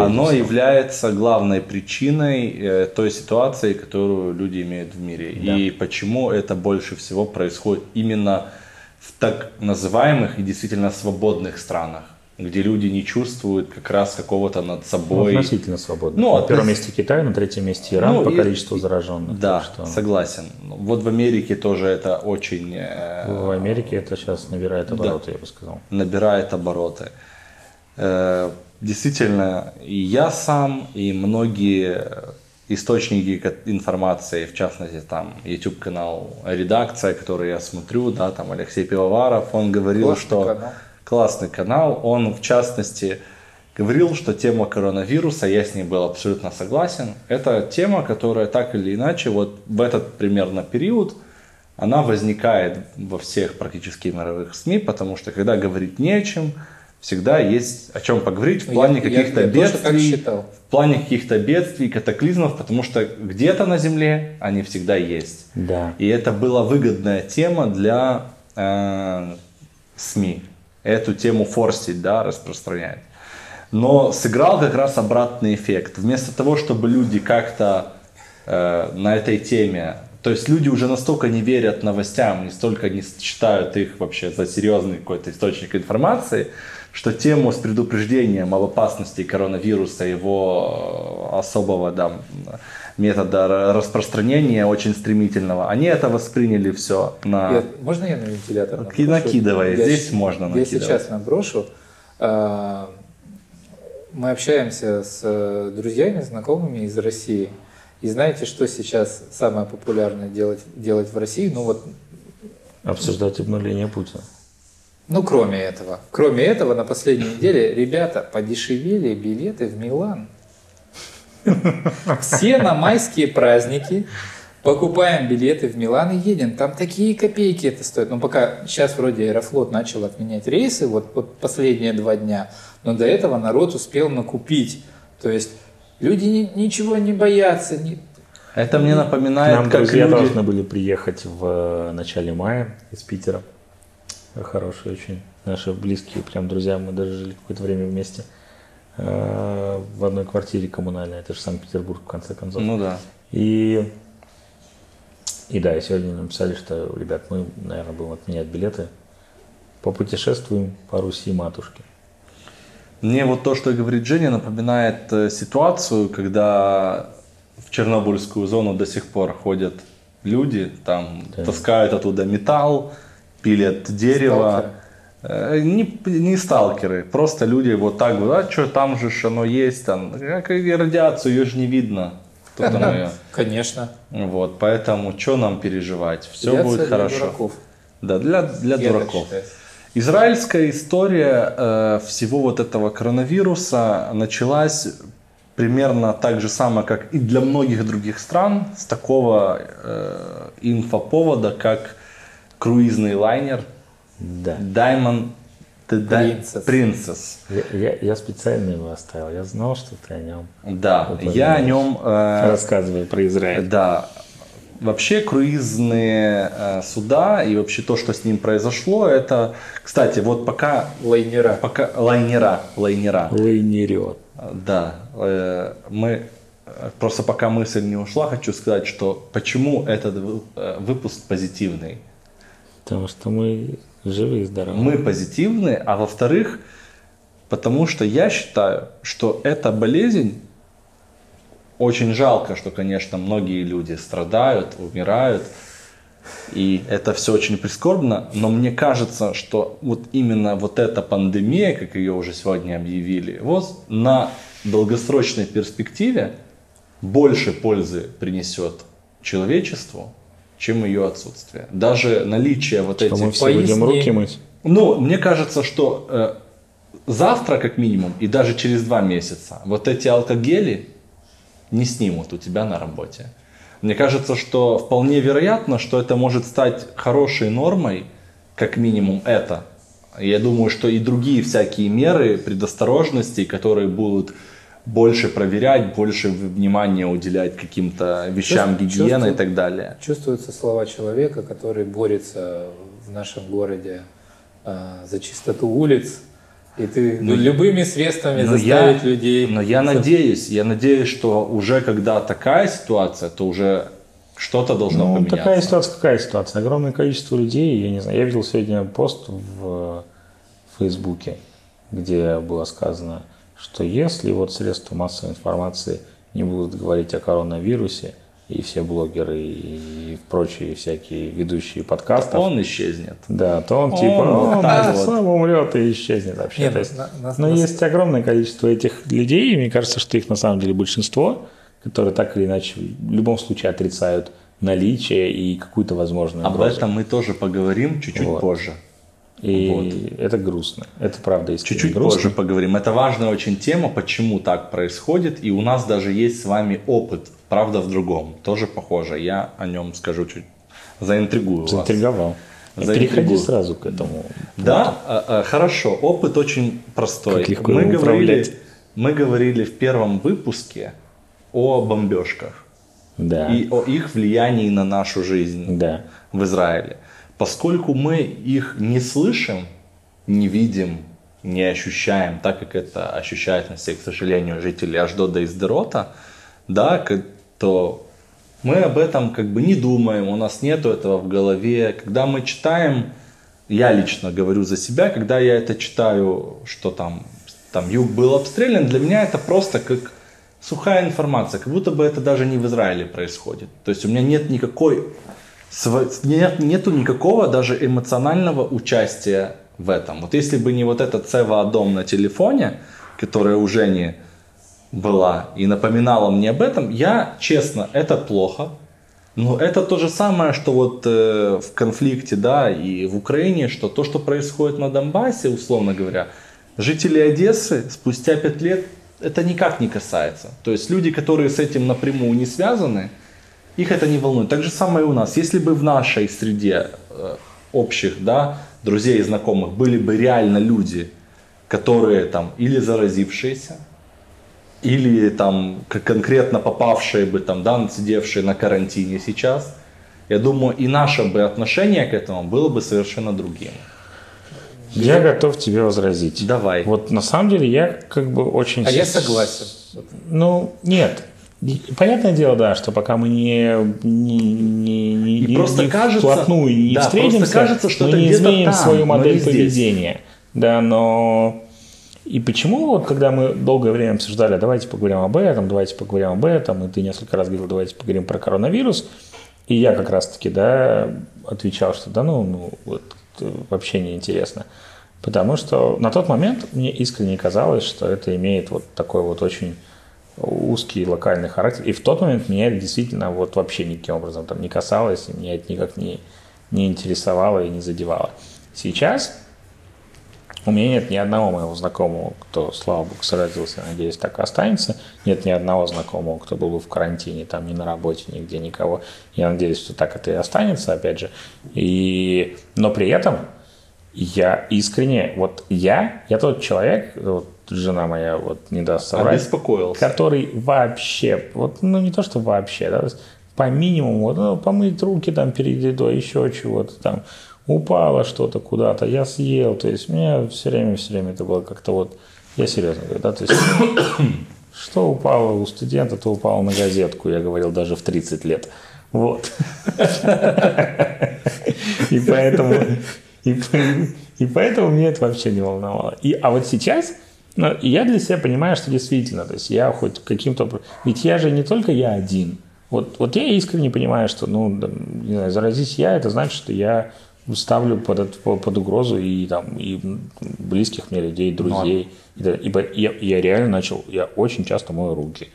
Оно всего. является главной причиной э, той ситуации, которую люди имеют в мире. Да. И почему это больше всего происходит именно в так называемых и действительно свободных странах, где люди не чувствуют как раз какого-то над Ну, собой... относительно свободно. Ну, на первом месте Китай, на третьем месте Иран Ну, по и- количеству зараженных. Да, что согласен. Вот в Америке тоже это очень э, в Америке это сейчас набирает обороты, я бы сказал. набирает обороты. Действительно, и я сам, и многие источники информации, в частности, там, YouTube-канал «Редакция», который я смотрю, да, там, Алексей Пивоваров, он говорил, Классный что... канал. Классный канал. Он, в частности, говорил, что тема коронавируса, я с ней был абсолютно согласен, это тема, которая так или иначе, вот в этот примерно период, она возникает во всех практически мировых СМИ, потому что когда говорить не о чем, всегда есть о чем поговорить в плане я- каких-то бедствий, в плане каких-то бедствий, катаклизмов, потому что где-то на Земле они всегда есть. Да. И это была выгодная тема для э, СМИ. Эту тему форсить, да, распространять. Но сыграл как раз обратный эффект. Вместо того, чтобы люди как-то э, на этой теме, то есть люди уже настолько не верят новостям, не столько не считают их вообще за серьезный какой-то источник информации, что тему с предупреждением об опасности коронавируса, его э, особого да, метода ра- распространения очень стремительного, они это восприняли все на... Я- можно я на вентилятор? Наброшу? накидывай, Я здесь щ- можно Я накидывать. сейчас наброшу. А, Мы общаемся с э, друзьями, знакомыми из России. И знаете, что сейчас самое популярное делать, делать в России? Ну вот, Обсуждать обнуление Путина. Ну кроме этого. Кроме этого, на последней неделе, ребята, подешевели билеты в Милан. Все на майские праздники покупаем билеты в Милан и едем. Там такие копейки это стоит. Ну, пока сейчас вроде Аэрофлот начал отменять рейсы, вот, вот последние два дня, но до этого народ успел накупить. То есть люди ни- ничего не боятся. не- Это мне К напоминает, нам как друзья люди... должны были приехать в э, начале мая из Питера. Хорошие очень. Наши близкие прям друзья. Мы даже жили какое-то время вместе. э, В одной квартире коммунальной. Это же Санкт-Петербург, в конце концов. Ну да. И, и да, и сегодня написали, что, ребят, мы, наверное, будем отменять билеты. Попутешествуем по Руси матушке. Мне вот то, что говорит Женя, напоминает э, ситуацию, когда в Чернобыльскую зону до сих пор ходят люди, там Да. таскают оттуда металл, пилят дерево, Сталкеры. Э, Не, не сталкеры, просто люди вот так вот, а что там же оно есть, там, как и радиацию, ее же не видно. Кто там ее? Конечно. Вот, поэтому что нам переживать? Все Радиация будет для хорошо. дураков. Да, для, для Я дураков. Израильская история э, всего вот этого коронавируса началась примерно так же самое, как и для многих других стран, с такого э, инфоповода, как круизный лайнер Да. Diamond Princess. Princess. Я, я- я специально его оставил. Я знал, что ты о нем. Да, Упоминаешь. я о нем... э, Рассказывай про Израиль. Да. Вообще круизные э, суда и вообще то, что с ним произошло, это, кстати, вот пока, Лайнера. пока лайнера, лайнера, Лайнерет. да, э, мы просто пока мысль не ушла, хочу сказать, что почему этот э, выпуск позитивный. Потому что мы живы и здоровы. Мы позитивны, а во-вторых, потому что я считаю, что эта болезнь очень жалко, что, конечно, многие люди страдают, умирают, и это все очень прискорбно, но мне кажется, что вот именно вот эта пандемия, как ее уже сегодня объявили, вот на долгосрочной перспективе больше пользы принесет человечеству, чем ее отсутствие. Даже наличие вот Что этих... мы все будем Поясни. руки мыть. Ну, мне кажется, что э, завтра, как минимум, и даже через два месяца, вот эти алкогели не снимут у тебя на работе. Мне кажется, что вполне вероятно, что это может стать хорошей нормой, как минимум это. Я думаю, что и другие всякие меры предосторожности, которые будут больше проверять, больше внимания уделять каким-то вещам Чувств- гигиены и так далее. Чувствуются слова человека, который борется в нашем городе а, за чистоту улиц. И ты Ну, любыми средствами Но заставить я, людей. но я надеюсь, я надеюсь, что уже когда такая ситуация, то уже что-то должно Ну, поменяться. такая ситуация, какая ситуация? Огромное количество людей, я не знаю, я видел сегодня пост в Фейсбуке, где было сказано, что если вот средства массовой информации не будут говорить о коронавирусе, и все блогеры и прочие всякие ведущие подкастов, Он исчезнет. да, то он, Он типа, вот он так сам умрет и исчезнет вообще. Нет, То есть, на- на- но на- есть огромное количество этих людей, и мне кажется, что их на самом деле большинство, которые так или иначе в любом случае отрицают наличие и какую-то возможную Об угрозу. этом мы тоже поговорим чуть-чуть Вот. позже. И это грустно. Это правда искренне Чуть-чуть грустно. позже поговорим. Это важная очень тема, почему так происходит. И у нас даже есть с вами опыт, правда, в другом. Тоже похоже. Я о нем скажу чуть. Заинтригую вас. Заинтриговал. Переходи сразу к этому. Да, а, а, хорошо. Опыт очень простой. Как легко мы, говорили, мы говорили в первом выпуске о бомбежках Да. и о их влиянии на нашу жизнь Да. в Израиле. Поскольку мы их не слышим, не видим, не ощущаем, так как это ощущают на все, к сожалению, жители Аждода и Сдерота, да, то мы об этом как бы не думаем, у нас нету этого в голове. Когда мы читаем, я лично говорю за себя, когда я это читаю, что там, там юг был обстрелян, для меня это просто как сухая информация, как будто бы это даже не в Израиле происходит. То есть у меня нет никакой, нет, нету никакого даже эмоционального участия в этом. Вот если бы не вот этот Цева Адом на телефоне, которая уже не была и напоминала мне об этом, я, честно, это плохо. Но это то же самое, что вот э, в конфликте, да, и в Украине, что то, что происходит на Донбассе, условно говоря, жители Одессы спустя пять лет это никак не касается. То есть люди, которые с этим напрямую не связаны, их это не волнует. Так же самое и у нас. Если бы в нашей среде э, общих, да, друзей и знакомых были бы реально люди, которые там или заразившиеся, или там конкретно попавшие бы там, да, сидевшие на карантине сейчас, я думаю, и наше бы отношение к этому было бы совершенно другим. Я готов тебе возразить. Давай. Вот на самом деле я как бы очень... А я согласен. Ну, нет. Понятное дело, да, что пока мы не, не, не, не, И не- просто не кажется- вплотную не да, встретимся, кажется, что мы не изменим там, свою модель поведения. Да, но... И почему, вот, когда мы долгое время обсуждали, давайте поговорим об этом, давайте поговорим об этом, и ты несколько раз говорил, давайте поговорим про коронавирус, и я как раз-таки, да, отвечал, что да ну, ну вот, э, вообще не интересно. Потому что на тот момент мне искренне казалось, что это имеет вот такой вот очень узкий локальный характер. И в тот момент меня это действительно вот вообще никаким образом там не касалось, и меня это никак не, не интересовало и не задевало. Сейчас у меня нет ни одного моего знакомого, кто, слава богу, сразился, надеюсь, так и останется. Нет ни одного знакомого, кто был бы в карантине, там, ни на работе, нигде, никого. Я надеюсь, что так это и останется, опять же. И... Но при этом я искренне, вот я, я тот человек, вот жена моя вот не даст соврать, Обеспокоился. который вообще, вот, ну не то, что вообще, да, по минимуму, вот, ну, помыть руки там перед едой, еще чего-то там, упало что-то куда-то, я съел, то есть меня все время, все время это было как-то вот, я серьезно говорю, да, то есть (coughs) что упало у студента, то упало на газетку, я говорил даже в 30 лет. Вот. (laughs) И поэтому, и, и поэтому меня это вообще не волновало. И, а вот сейчас, ну, я для себя понимаю, что действительно, то есть я хоть каким-то... Ведь я же не только я один. Вот, вот я искренне понимаю, что, ну, не знаю, заразись я, это значит, что я ставлю под, под угрозу и, там, и близких мне людей, друзей. И, ибо я, я реально начал, я очень часто мою руки.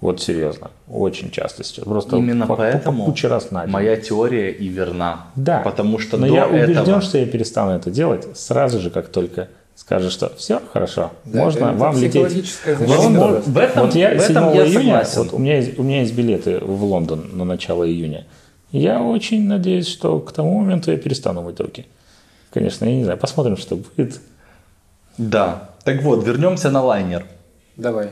Вот серьезно, очень часто сейчас. Просто Именно по, поэтому по, по куче раз на день. моя теория и верна. Да. Потому что Но до я убежден, этого... что я перестану это делать сразу же, как только скажешь, что все хорошо, Да, можно это вам лететь психологическая в защита. Лондон. В этом- вот я в 7 этом я июня, согласен. вот у меня, есть, у меня есть билеты в Лондон на начало июня. Я очень надеюсь, что к тому моменту я перестану мыть руки. Конечно, я не знаю, посмотрим, что будет. Да. Так вот, вернемся на лайнер. Давай.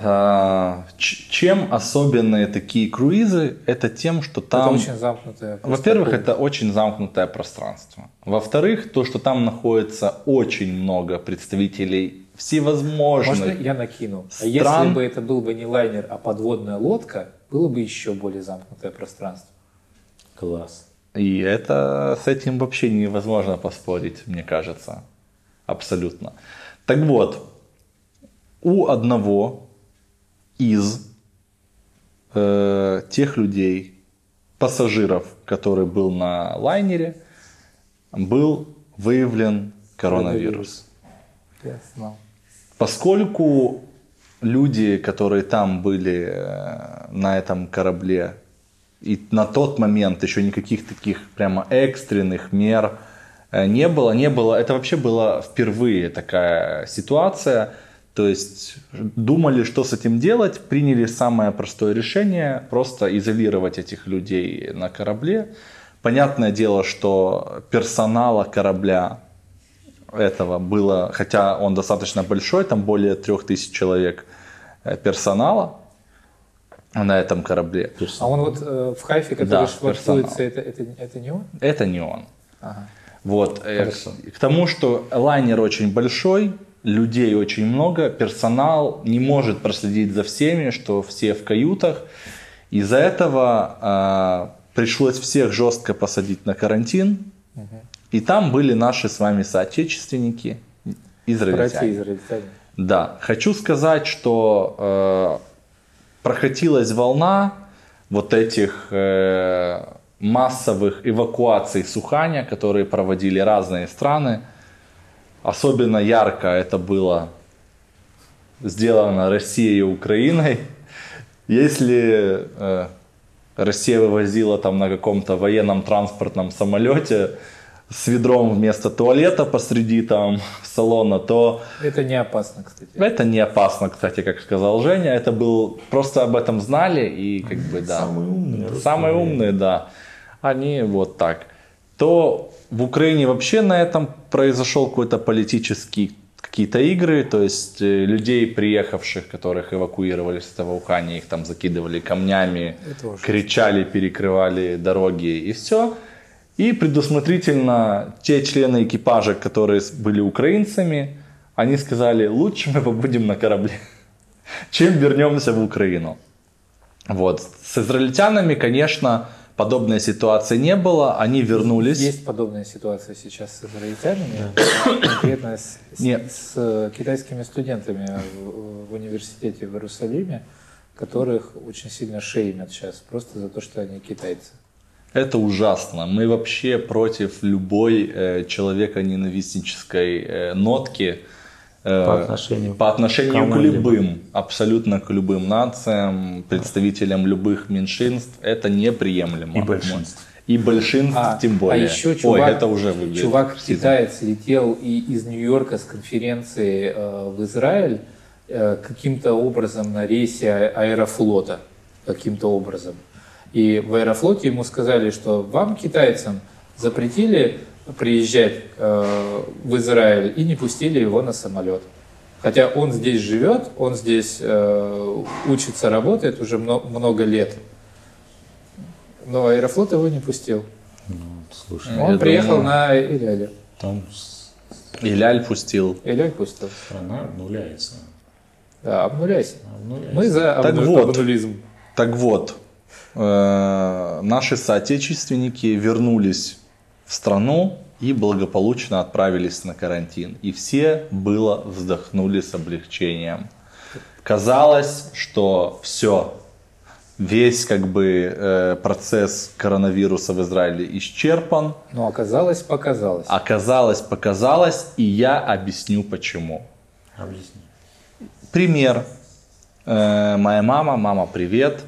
А, Чем особенные такие круизы? Это тем, что Это там... очень замкнутая. Во-первых, это очень замкнутое пространство. Во-вторых, то, что там находится очень много представителей всевозможных. Можно я накину? А стран. если бы это был бы не лайнер, а подводная лодка, было бы еще более замкнутое пространство. Класс. И это с этим вообще невозможно поспорить, мне кажется. Абсолютно. Так вот, у одного из э, тех людей, пассажиров, который был на лайнере, был выявлен коронавирус. Знал. Поскольку люди, которые там были э, на этом корабле, и на тот момент еще никаких таких прямо экстренных мер э, не было, не было, это вообще была впервые такая ситуация, то есть думали, что с этим делать, приняли самое простое решение, просто изолировать этих людей на корабле. Понятное дело, что персонала корабля этого было, хотя он достаточно большой, там более трех тысяч человек э, персонала на этом корабле. А он вот э, в Хайфе, который Да, швартуется, это, это, это не он? Это не он. Ага. Вот. э, Хорошо. К тому, что лайнер очень большой, людей очень много, персонал не может проследить за всеми, что все в каютах. Из-за этого э, пришлось всех жестко посадить на карантин. И там были наши с вами соотечественники, израильтяне. Братья израильтяне. Да, хочу сказать, что э, прокатилась волна вот этих э, массовых эвакуаций Суханя, которые проводили разные страны. Особенно ярко это было сделано Россией и Украиной. (laughs) Если э, Россия вывозила там на каком-то военном транспортном самолете с ведром вместо туалета посреди там (laughs) салона, то Это не опасно, кстати. это не опасно, кстати, как сказал Женя. Это был просто об этом знали и как бы да. Самые умные. Самые умные, да. Они вот так. То в Украине вообще на этом произошел какой-то политический какие-то игры, то есть э, людей, приехавших, которых эвакуировали с этого Ухани, их там закидывали камнями, кричали, перекрывали дороги и все. И предусмотрительно те члены экипажа, которые были украинцами, они сказали, лучше мы побудем на корабле, (laughs) чем вернемся в Украину. Вот. С израильтянами, конечно, подобной ситуации не было, они вернулись. Есть подобная ситуация сейчас с израильтянами, конкретно с, Нет. с, китайскими студентами в, в университете в Иерусалиме, которых очень сильно шеймят сейчас, просто за то, что они китайцы. Это ужасно. Мы вообще против любой э, человека-ненавистнической э, нотки э, По отношению по отношению к кому-либо. любым, абсолютно к любым нациям, представителям любых меньшинств. Это неприемлемо. И большинств. И большинств тем более. А еще чувак, Ой, это уже выглядит. чувак китаец летел и из Нью-Йорка с конференции э, в Израиль э, каким-то образом на рейсе а- Аэрофлота. Каким-то образом. И в Аэрофлоте ему сказали, что вам, китайцам, запретили приезжать э, в Израиль и не пустили его на самолет. Хотя он здесь живет, он здесь э, учится, работает уже мно- много лет. Но Аэрофлот его не пустил. Слушай, Он приехал думаю- на Эляле. там Иляль пустил. Эляль пустил. страна обнуляется. Да, обнуляйся. Обнуляется. Мы за Так обну- вот. обнулизм. Так вот, э, наши соотечественники вернулись в страну и благополучно отправились на карантин. И все было вздохнули с облегчением. Казалось, что все, весь как бы э, процесс коронавируса в Израиле исчерпан. Но оказалось, показалось. Оказалось, показалось, и я объясню почему. Объясни. Пример. Э, моя мама, мама, привет.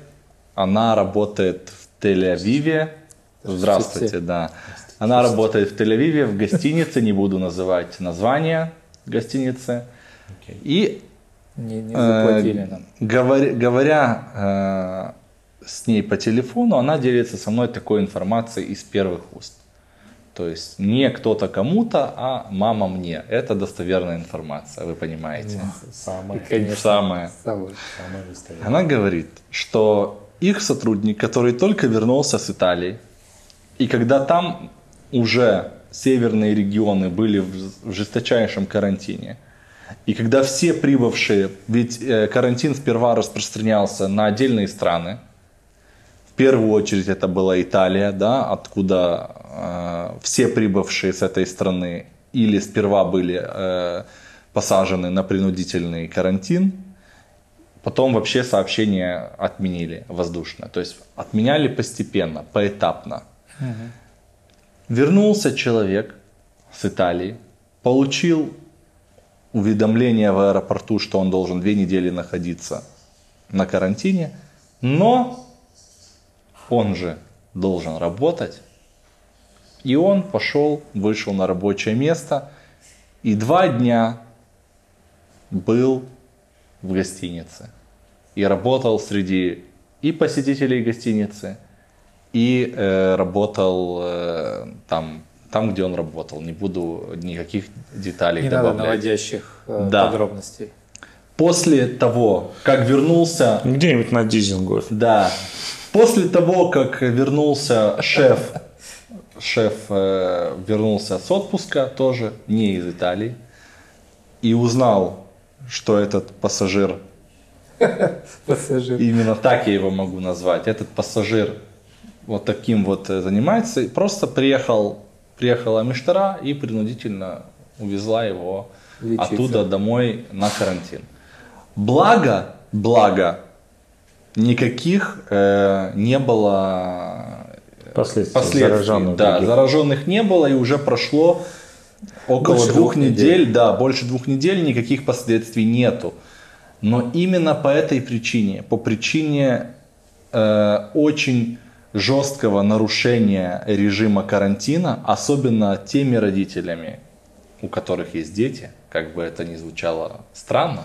Она работает в Тель-Авиве. Здравствуйте, да. Она работает в Тель-Авиве в гостинице, не буду называть название гостиницы. Окей. И Не, не э, заплатили нам. говоря, говоря э, с ней по телефону, она делится со мной такой информацией из первых уст. То есть не кто-то кому-то, а мама мне. Это достоверная информация, вы понимаете. Самое, Конечно. Самое. Самое. самое достоверное. Она говорит, что их сотрудник, который только вернулся с Италии, и когда там уже северные регионы были в жесточайшем карантине, и когда все прибывшие, ведь э, карантин сперва распространялся на отдельные страны, в первую очередь это была Италия, да, откуда э, все прибывшие с этой страны или сперва были э, посажены на принудительный карантин, потом вообще сообщение отменили воздушно. То есть отменяли постепенно, поэтапно. Вернулся человек с Италии, получил уведомление в аэропорту, что он должен две недели находиться на карантине, но он же должен работать. И он пошел, вышел на рабочее место и два дня был в гостинице. И работал среди и посетителей гостиницы, и э, работал э, там, там, где он работал. Не буду никаких деталей Не надо добавлять. наводящих э, Да. подробностей. После того, как вернулся Где-нибудь на Дизингофе. Да. После того, как вернулся шеф, шеф э, вернулся с отпуска тоже, не из Италии, и узнал, что этот пассажир, (laughs) Пассажир. именно так я его могу назвать, этот пассажир вот таким вот э, занимается, и просто приехал, приехала Миштара и принудительно увезла его Лечиться. оттуда домой на карантин. Благо, благо, никаких э, не было Последствий. последствий. зараженных да, других. зараженных не было, и уже прошло около Больше двух, двух недель, недель. да, больше двух недель никаких последствий нету. Но именно по этой причине, по причине э, очень жесткого нарушения режима карантина, особенно теми родителями, у которых есть дети, как бы это ни звучало странно,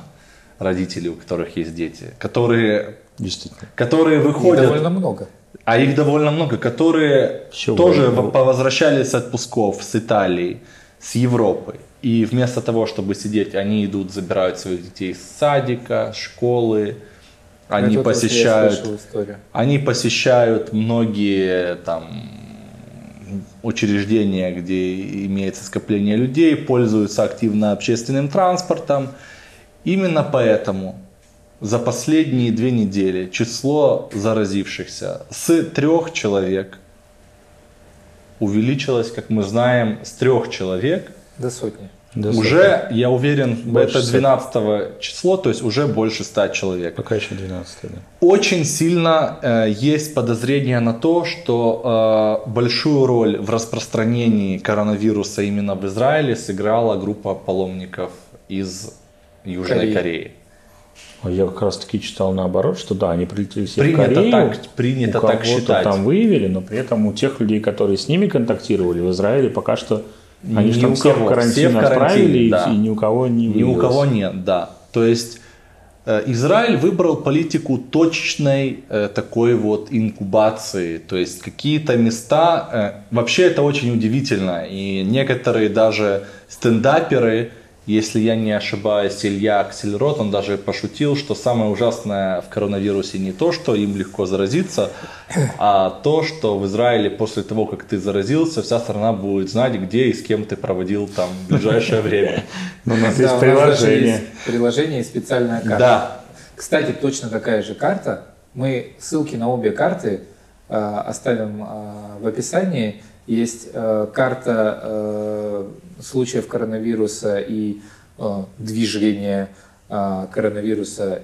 родители, у которых есть дети, которые, Действительно. которые Их выходят довольно много. а их довольно много, которые Всё тоже в- повозвращались с отпусков с Италии, с Европы. И вместо того, чтобы сидеть, они идут, забирают своих детей с садика, школы, они Это посещают, они посещают многие там учреждения, где имеется скопление людей, пользуются активно общественным транспортом. Именно поэтому за последние две недели число заразившихся с трех человек увеличилось, как мы знаем, с трех человек До сотни. Да, уже, я уверен, Больше это 12 число, то есть уже больше 100 человек. Пока еще 12 да. Очень сильно э, есть подозрение на то, что э, большую роль в распространении коронавируса именно в Израиле сыграла группа паломников из Южной Кореи. Кореи. А Я как раз таки читал наоборот, что да, они прилетели все Принято в Корею, так- принято у так кого-то считать. там выявили, но при этом у тех людей, которые с ними контактировали в Израиле, пока что они Ни же у всех кого. в карантин Все в отправили, и- да. и ни у кого не Ни у выявилось. кого нет, да. То есть э, Израиль выбрал политику точечной э, такой вот инкубации. То есть какие-то места... э, вообще это очень удивительно. И некоторые даже стендаперы, если я не ошибаюсь, Илья Аксельрод, он даже пошутил, что самое ужасное в коронавирусе не то, что им легко заразиться, а то, что в Израиле после того, как ты заразился, вся страна будет знать, где и с кем ты проводил там ближайшее время. Ну, у нас есть приложение. приложение и специальная карта. Да, Кстати, точно такая же карта. Мы ссылки на обе карты э, оставим э, в описании. Есть э, карта э, случаев коронавируса и э, движения э, коронавируса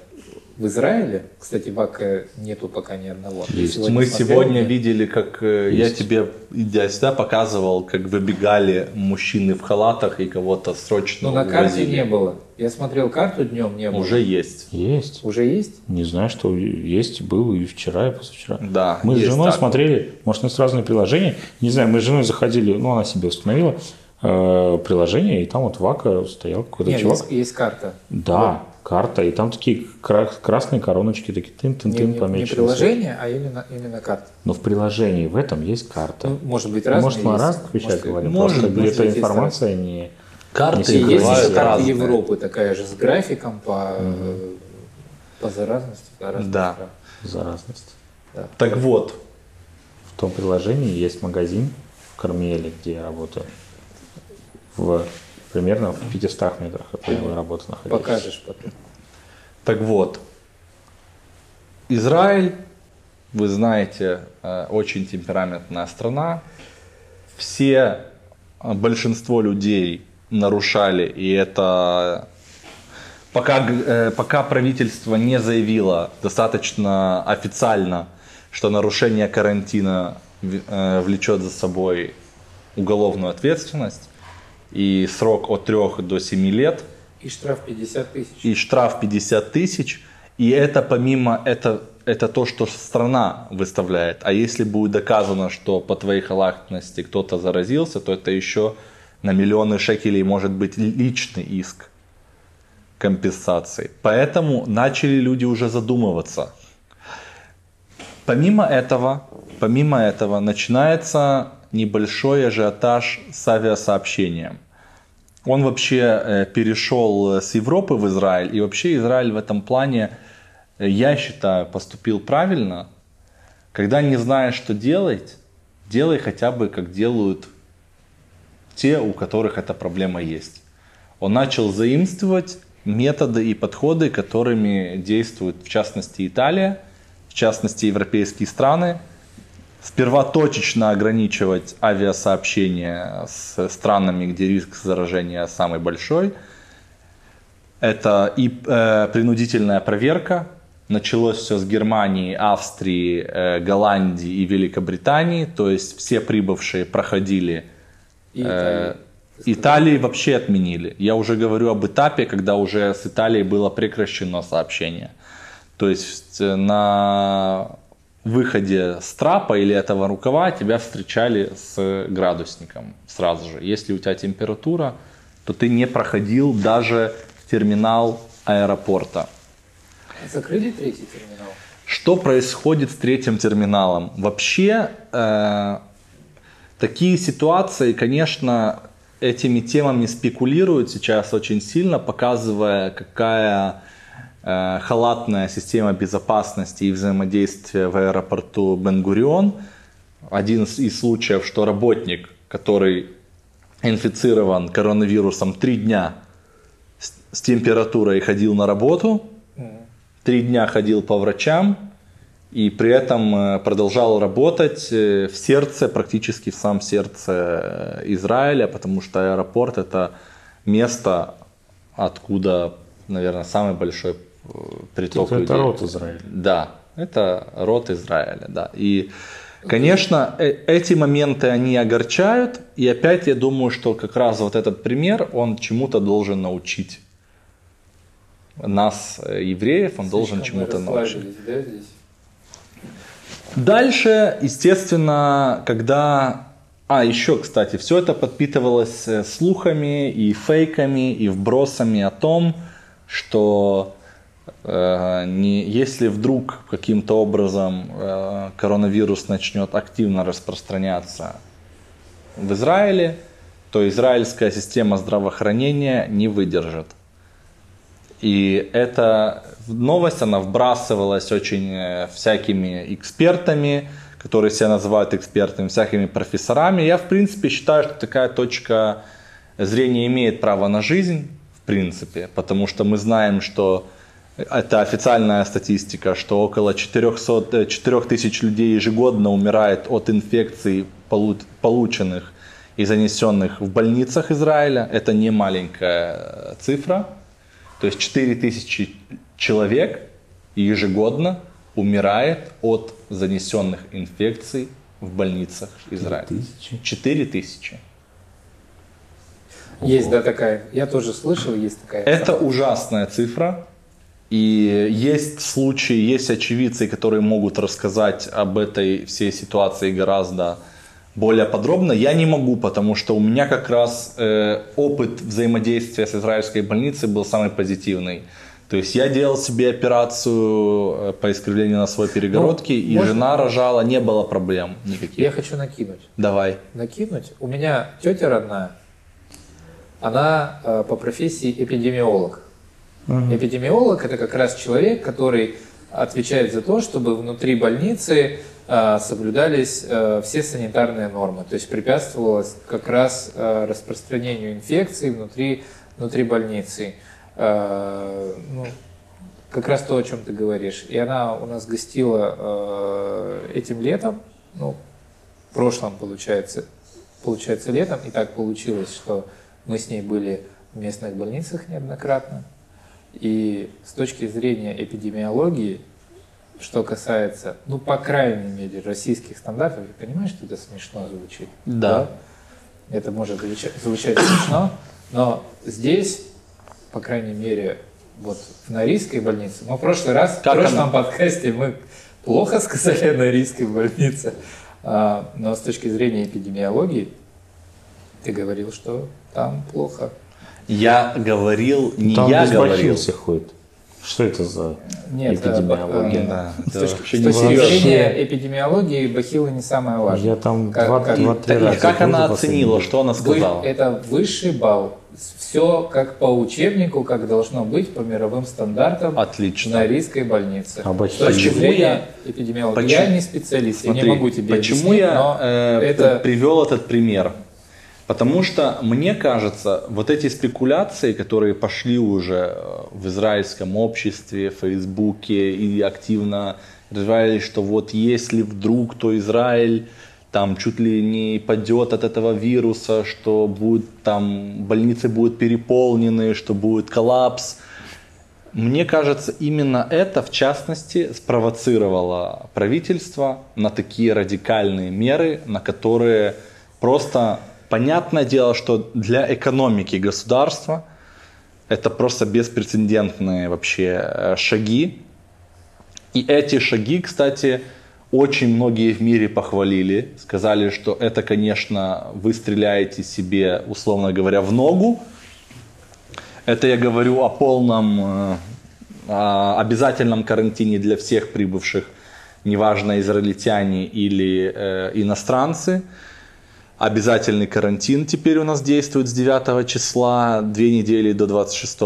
в Израиле. Кстати, в АК нету пока ни одного. Есть. Мы смотрел? сегодня видели, как э, я Есть. тебе, идя сюда, показывал, как выбегали мужчины в халатах и кого-то срочно Но Ну, на карте не было. Я смотрел карту днем, не было. Уже есть. Есть. Уже есть? Не знаю, что есть, был и вчера, и позавчера. Да, Мы с женой так. смотрели, может, у нас разные приложения. Не знаю, мы с женой заходили, ну, она себе установила э, приложение, и там вот Вака стоял какой-то Нет, чувак. есть, есть карта. Да, карта, и там такие кра- красные короночки, такие тын-тын-тын не- не помечены. приложение, а именно, именно карта. Но в приложении в этом есть карта. Ну, может быть, разные Может, мы о есть. разных вещах Может, говорим, может просто быть, эта есть информация не... Карты Не есть еще карта. Европы, такая же с графиком по, э, по заразности. по разным Да. странам. заразность. Да. Так вот, В том приложении есть магазин в Кармеле, где я работаю. В, примерно в 500 метрах от моей работы находится. Покажешь потом. так вот. Израиль, вы знаете, э, очень темпераментная страна. Все, э, большинство людей нарушали, и это пока, э, пока правительство не заявило достаточно официально, что нарушение карантина влечет за собой уголовную ответственность и срок от 3 до 7 лет, И штраф 50 тысяч. и штраф 50 тысяч. И это помимо, это, это то, что страна выставляет. А если будет доказано, что по твоей халатности кто-то заразился, то это еще на миллионы шекелей может быть личный иск компенсации. Поэтому начали люди уже задумываться. Помимо этого, помимо этого начинается небольшой ажиотаж с авиасообщением. Он вообще э, перешел э, с Европы в Израиль, и вообще Израиль в этом плане, э, я считаю, поступил правильно. Когда не знаешь, что делать, делай хотя бы, как делают те, у которых эта проблема есть. Он начал заимствовать методы и подходы, которыми действует в частности Италия, в частности европейские страны. Сперва точечно ограничивать авиасообщение с странами, где риск заражения самый большой. Это и э, принудительная проверка. Началось все с Германии, Австрии, э, Голландии и Великобритании. То есть все прибывшие проходили И Э, Италия. Италии вообще отменили. Я уже говорю об этапе, когда уже с Италией было прекращено сообщение. То есть э, на выходе с трапа или этого рукава тебя встречали с градусником сразу же. Если у тебя температура, то ты не проходил даже терминал аэропорта. Закрыли третий терминал? Что происходит с третьим терминалом? Вообще, э, такие ситуации, конечно, этими темами спекулируют сейчас очень сильно, показывая, какая халатная система безопасности и взаимодействия в аэропорту Бенгурион. Один из, случаев, что работник, который инфицирован коронавирусом три дня с, с температурой ходил на работу, три дня ходил по врачам и при этом э, продолжал работать э, в сердце, практически в самом сердце э, Израиля, потому что аэропорт это место, откуда, наверное, самый большой э, приток Это, людей. это род Израиля. Да, это род Израиля, да. И, конечно, э- эти моменты, они огорчают. И опять я думаю, что как раз вот этот пример, он чему-то должен научить нас, э, евреев, он должен Слишком чему-то научить. да, здесь? Дальше, естественно, когда... А, еще, кстати, все это подпитывалось э, слухами и фейками и вбросами о том, что э, не, если вдруг каким-то образом э, коронавирус начнет активно распространяться в Израиле, то израильская система здравоохранения не выдержит. И эта новость, она вбрасывалась очень э, всякими экспертами, которые себя называют экспертами, всякими профессорами. Я, в принципе, считаю, что такая точка зрения имеет право на жизнь, в принципе, потому что мы знаем, что это официальная статистика, что около 400, э, 4000 людей ежегодно умирает от инфекций, полу- полученных и занесенных в больницах Израиля. Это не маленькая э, цифра. То есть 4000 человек ежегодно умирает от занесенных инфекций в больницах Израиля. 4000. Есть, да, такая. Я тоже слышал, есть такая. Это ужасная цифра. И есть случаи, есть очевидцы, которые могут рассказать об этой всей ситуации гораздо более подробно. Я не могу, потому что у меня как раз э, опыт взаимодействия с израильской больницей был самый позитивный. То есть я делал себе операцию э, по искривлению носовой перегородки, и можно- жена рожала, не было проблем никаких. Я хочу накинуть. Давай. Накинуть. У меня тетя родная, она э, по профессии эпидемиолог. Эпидемиолог это как раз человек, который отвечает за то, чтобы внутри больницы э, соблюдались э, все санитарные нормы, то есть препятствовалось как раз э, распространению инфекций внутри, внутри больницы. Э, ну, как раз то, о чем ты говоришь. И она у нас гостила э, этим летом, ну, в прошлом, получается, получается, летом, и так получилось, что мы с ней были в местных больницах неоднократно. И с точки зрения эпидемиологии, что касается, ну, по крайней мере, российских стандартов, я понимаю, что это смешно звучит. Да. Это может звучать, звучать смешно, но здесь, по крайней мере, вот в Норийской больнице, мы в прошлый раз, Как в прошлом она? подкасте мы плохо сказали о Норийской больнице, а, но с точки зрения эпидемиологии ты говорил, что там плохо. Я говорил, не Там я говорил. все ходят. Что это за Нет, эпидемиология? э, Да, С это точки, зрения эпидемиологии бахилы не самое важное. Я там Как- два, как- два, три И раза. как она последний оценила, что она Вы- сказала? это высший балл. Все как по учебнику, как должно быть по мировым стандартам Отлично. в Норийской больнице. А Почему я- эпидемиологии. почему- Я не специалист, я Смотри, не могу тебе почему объяснить, я но э, это... привел этот пример? Потому что мне кажется, вот эти спекуляции, которые пошли уже э, в израильском обществе, в Фейсбуке и активно развивались, что вот если вдруг, то Израиль там чуть ли не падет от этого вируса, что будет там больницы будут переполнены, что будет коллапс. Мне кажется, именно это, в частности, спровоцировало правительство на такие радикальные меры, на которые просто понятное дело, что для экономики государства это просто беспрецедентные вообще э, шаги. И эти шаги, кстати, очень многие в мире похвалили, сказали, что это, конечно, вы стреляете себе, условно говоря, в ногу, это я говорю о полном э, обязательном карантине для всех прибывших, неважно израильтяне или э, иностранцы. Обязательный карантин теперь у нас действует с 9 числа, две недели до 26.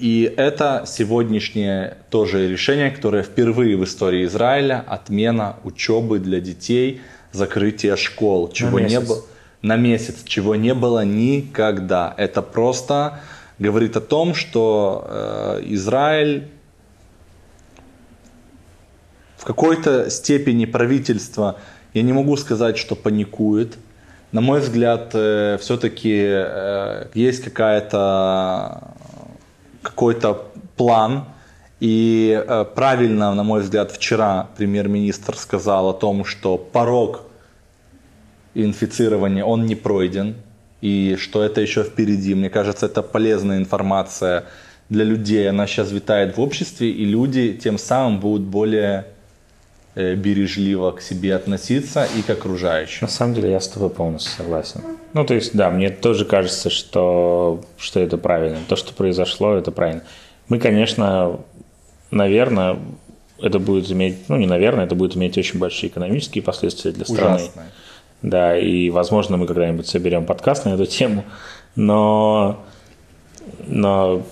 И это сегодняшнее тоже решение, которое впервые в истории Израиля отмена учебы для детей, закрытие школ, чего не было на месяц, чего не было никогда. Это просто говорит о том, что э, Израиль в какой-то степени правительство, я не могу сказать, что паникует, на мой взгляд, все-таки есть какая-то какой-то план, и э, правильно, на мой взгляд, вчера премьер-министр сказал о том, что порог инфицирования, он не пройден, и что это еще впереди. Мне кажется, это полезная информация для людей. Она сейчас витает в обществе, и люди тем самым будут более э, бережливо к себе относиться и к окружающим. На самом деле я с тобой полностью согласен. Ну, то есть, да, мне тоже кажется, что, что это правильно. То, что произошло, это правильно. Мы, конечно, наверное, это будет иметь, ну не наверное, это будет иметь очень большие экономические последствия для страны. Ужасные. Да, и возможно мы когда-нибудь соберем подкаст на эту тему, но, но,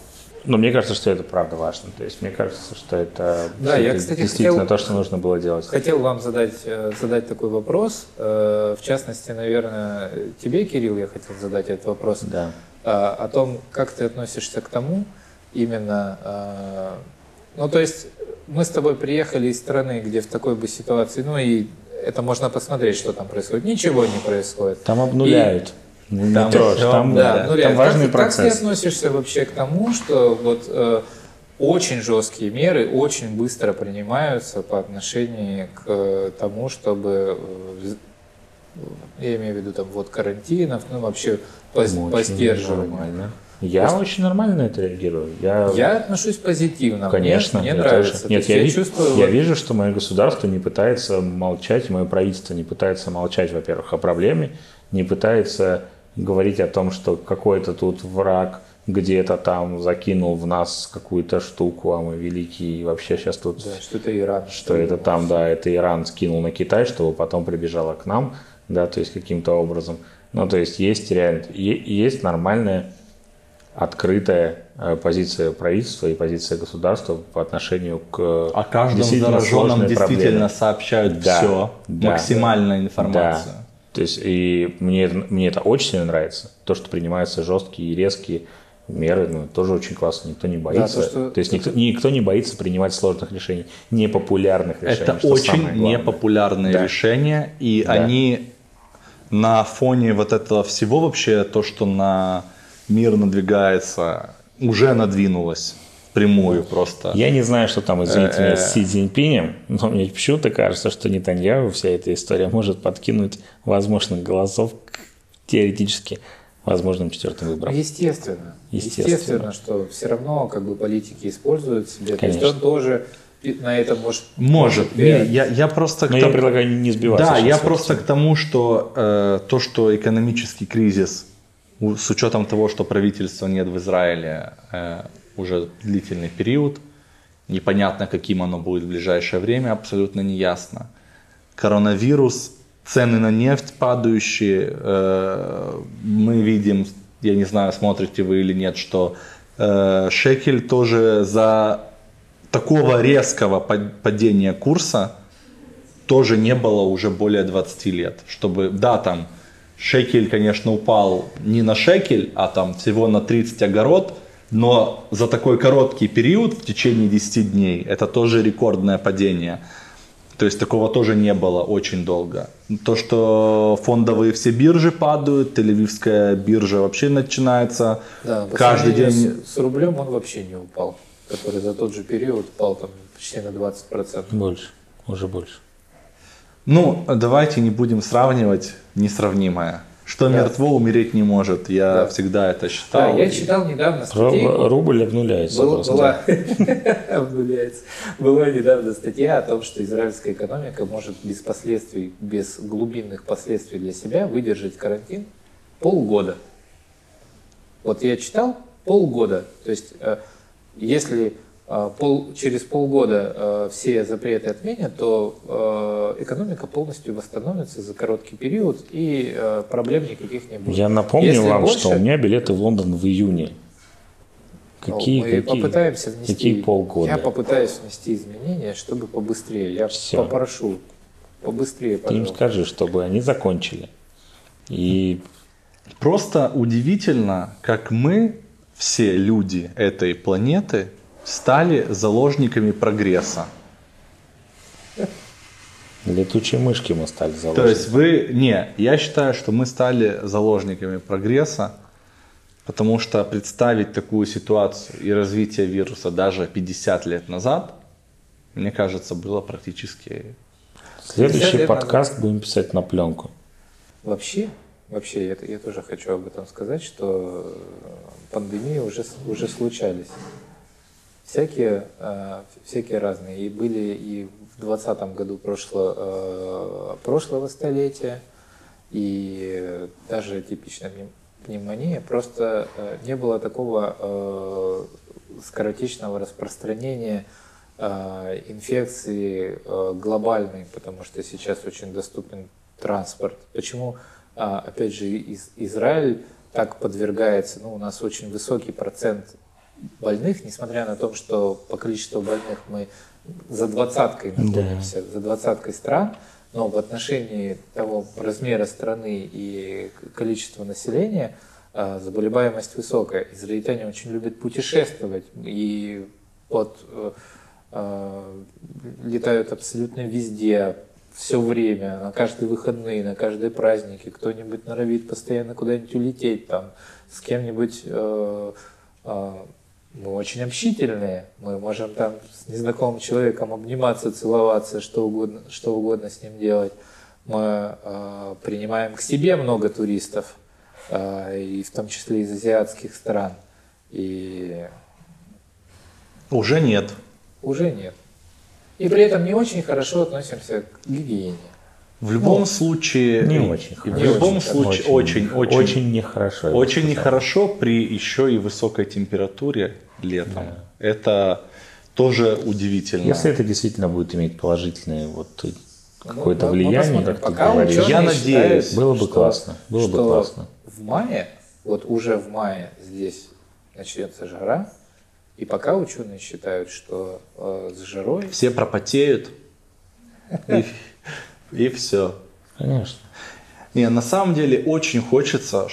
но мне кажется, что это правда важно. То есть мне кажется, что это, да, я, кстати, действительно хотел, то, что нужно было делать. Хотел вам задать, э, задать такой вопрос. Э, в частности, наверное, тебе, Кирилл, я хотел задать этот вопрос. Да. О том, как ты относишься к тому, именно э, ну, то есть мы с тобой приехали из страны, где в такой бы ситуации, ну и это можно посмотреть, что там происходит. Ничего не происходит. Там обнуляют. И... Не там, трожь, там, да, да, там важный как, процесс. Как ты относишься вообще к тому, что вот э, очень жесткие меры очень быстро принимаются по отношению к тому, чтобы э, я имею в виду там вот карантинов, ну вообще по, по сдерживанию. Я есть... очень нормально на это реагирую. Я, я отношусь позитивно. Конечно, мне, мне нравится. Тоже. Нет, я, я, ви... чувствую... я вижу, что мое государство не пытается молчать, мое правительство не пытается молчать, во-первых, о проблеме, не пытается говорить о том, что какой-то тут враг где-то там закинул в нас какую-то штуку, а мы великие, и вообще сейчас тут... Да, что это Иран. Что это там, да, это Иран скинул на Китай, чтобы потом прибежало к нам, да, то есть каким-то образом. Ну, то есть есть реально, есть нормальная открытая э, позиция правительства и позиция государства по отношению к О каждом зараженном действительно проблеме. сообщают да, все, да, максимальная информация. Да. То есть и мне, мне это очень сильно нравится, то, что принимаются жесткие и резкие меры, ну, тоже очень классно, никто не боится. Да, то, что... то есть никто, никто не боится принимать сложных решений, непопулярных решений. Это очень непопулярные да. решения, и да. они на фоне вот этого всего вообще, то, что на мир надвигается, уже надвинулась прямую просто. Я не знаю, что там, извините меня, с Си Цзиньпинем, но мне почему-то кажется, что Нетаньяху вся эта история может подкинуть возможных голосов теоретически возможным четвертым выбором. Естественно. Естественно. Естественно, что все равно как бы политики используют себя. Конечно. То есть он тоже на этом может... Может. Не, я, я просто... Но тому... я предлагаю не сбиваться. Да, я просто к тому, что э, то, что экономический кризис с учетом того, что правительства нет в Израиле э, уже длительный период, непонятно, каким оно будет в ближайшее время, абсолютно не ясно. Коронавирус, цены на нефть падающие, э, мы видим, я не знаю, смотрите вы или нет, что э, шекель тоже за такого резкого падения курса тоже не было уже более 20 лет. Чтобы, да, там шекель, конечно, упал не на шекель, а там всего на 30 огород, но за такой короткий период, в течение 10 дней, это тоже рекордное падение. То есть такого тоже не было очень долго. То, что фондовые все биржи падают, Тель-Авивская биржа вообще начинается да, каждый день. С, с рублем он вообще не упал, который за тот же период упал там почти на 20%. Больше, уже больше. Ну, давайте не будем сравнивать несравнимое. Что да. мертво умереть не может. Я да. всегда это считал. Да, я читал недавно статью. Рубль обнуляется. Был, была, (laughs) обнуляется. Была недавно статья о том, что израильская экономика может без последствий, без глубинных последствий для себя выдержать карантин полгода. Вот я читал полгода. То есть, э, если пол, через полгода э, все запреты отменят, то э, экономика полностью восстановится за короткий период и э, проблем никаких не будет. Я напомню Если вам, больше... что у меня билеты в Лондон в июне. Какие, Мы какие, попытаемся внести, какие полгода? Я попытаюсь внести изменения, чтобы побыстрее. Я Все. попрошу побыстрее, пожалуйста. Ты им скажи, чтобы они закончили. И Просто удивительно, как мы, все люди этой планеты, стали заложниками прогресса. Летучие мышки мы стали То заложниками. есть вы... Не, я считаю, что мы стали заложниками прогресса, потому что представить такую ситуацию и развитие вируса даже 50 лет назад, мне кажется, было практически... Следующий 50 лет подкаст будем писать на пленку. Вообще, вообще, я, я тоже хочу об этом сказать, что пандемии уже, уже случались. Всякие, э, всякие разные. И были и в 2020 году прошло, э, прошлого столетия, и даже типичная пнев- пневмония. Просто э, не было такого скоротечного распространения инфекции глобальной, потому что сейчас очень доступен транспорт. Почему, опять же, из- Израиль так подвергается, ну, у нас очень высокий процент больных, несмотря на то, что по количеству больных мы за двадцаткой находимся, за двадцаткой стран, но в отношении того размера страны и количества населения а, заболеваемость высокая. Израильтяне очень любят путешествовать и под, э, э, летают абсолютно везде, все время, на каждые выходные, на каждые праздники. Кто-нибудь норовит постоянно куда-нибудь улететь, там, с кем-нибудь э, э, мы очень общительные, мы можем там с незнакомым человеком обниматься, целоваться, что угодно, что угодно с ним делать. Мы э, принимаем к себе много туристов, э, и в том числе из азиатских стран. И Уже нет. уже нет. И при этом не очень хорошо относимся к гигиене. В любом случае... Не очень В хорошо. любом очень, случае очень, очень, очень нехорошо. я бы Очень нехорошо при еще и высокой температуре летом. Это тоже удивительно. Если это действительно будет иметь положительное вот какое-то Ну, мы влияние, посмотрим. как ты говоришь, Я считают, надеюсь, было бы что- классно, было бы что классно. В мае, вот уже в мае здесь начнется жара, и пока ученые считают, что э, с жарой Все пропотеют. (laughs) И, и все. Конечно. Не, на самом деле очень хочется,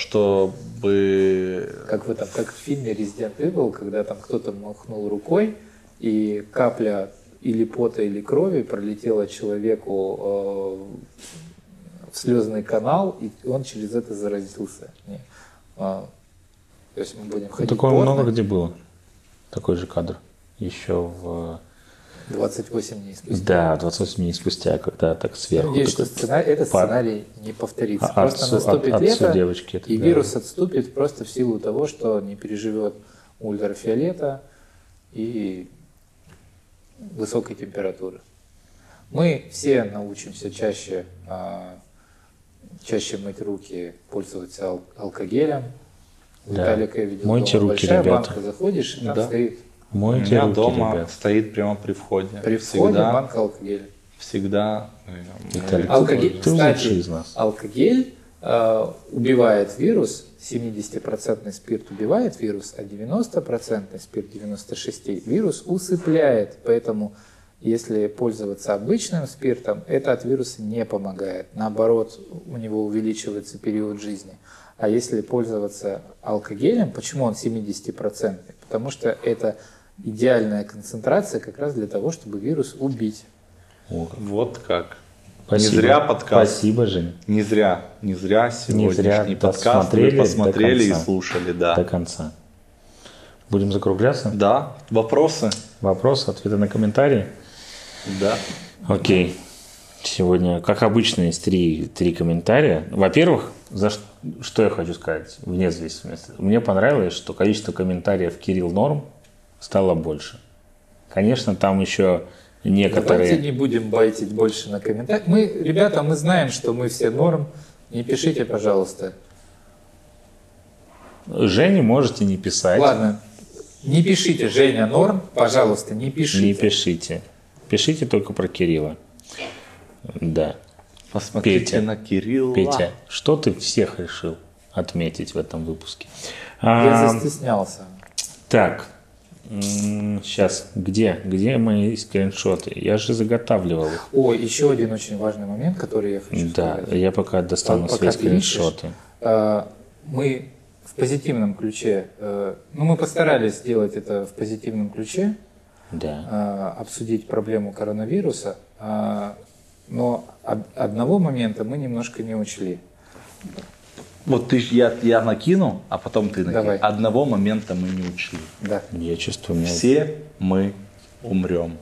чтобы... как в этом, как в фильме Resident Evil, когда там кто-то махнул рукой, и капля или пота, или крови пролетела человеку э, в слезный канал, и он через это заразился. Не. А, то есть мы будем ходить Такое потно, много где было. Такой же кадр. Еще в... 28 дней спустя. Да, 28 дней спустя, когда так сверху. Надеюсь, что сценарий, этот пар. сценарий не повторится. А просто отцу- наступит от- лето, девочки это, и да. вирус отступит просто в силу того, что не переживет ультрафиолета и высокой температуры. Мы все научимся чаще, а, чаще мыть руки, пользоваться ал- алкогелем. Да. Виталика я видел Мойте руки, большая ребята. банка, заходишь, и там Да. стоит У Мойте меня руки, дома ребят. стоит прямо при входе. при входе всегда, банка алкогеля. всегда. Виталик, Алкоголь, ты кстати, из нас. алкоголь э, убивает вирус, 70% спирт убивает вирус, а 90% спирт 96 вирус усыпляет. Поэтому если пользоваться обычным спиртом, это от вируса не помогает. Наоборот, у него увеличивается период жизни. А если пользоваться алкогелем, почему он 70%? Потому что это идеальная концентрация как раз для того, чтобы вирус убить. О, Вот как. Спасибо. Не зря подкаст. Спасибо, Жень. Не зря, не зря сегодняшний зря подкаст вы посмотрели и слушали, да. До конца. Будем закругляться. Да, вопросы? Вопросы, ответы на комментарии. Да. Окей. Сегодня, как обычно, есть три, три комментария. Во-первых, за ш- что я хочу сказать, вне зависимости. Мне понравилось, что количество комментариев Кирилл Норм стало больше. Конечно, там еще некоторые... Давайте не будем байтить больше на комментариях. Мы, ребята, мы знаем, что мы все норм. Не пишите, пожалуйста. Жене можете не писать. Ладно, не пишите, Женя, норм, пожалуйста, не пишите. Не пишите. Пишите только про Кирилла. Да. Посмотрите Петя. на Кирилла. Петя, что ты всех решил отметить в этом выпуске? Я А, застеснялся. Так, сейчас, где? Где мои скриншоты? Я же заготавливал их. О, еще один очень важный момент, который я хочу Да, сказать. я пока достану свои скриншоты. А, Мы в позитивном ключе, э, ну мы постарались сделать это в позитивном ключе, Да. а, обсудить проблему коронавируса. А, Но од- одного момента мы немножко не учли. Вот ты я, я накину, а потом ты накинь. Давай. Одного момента мы не учли. Да. Я чувствую, меня Все мы умрем.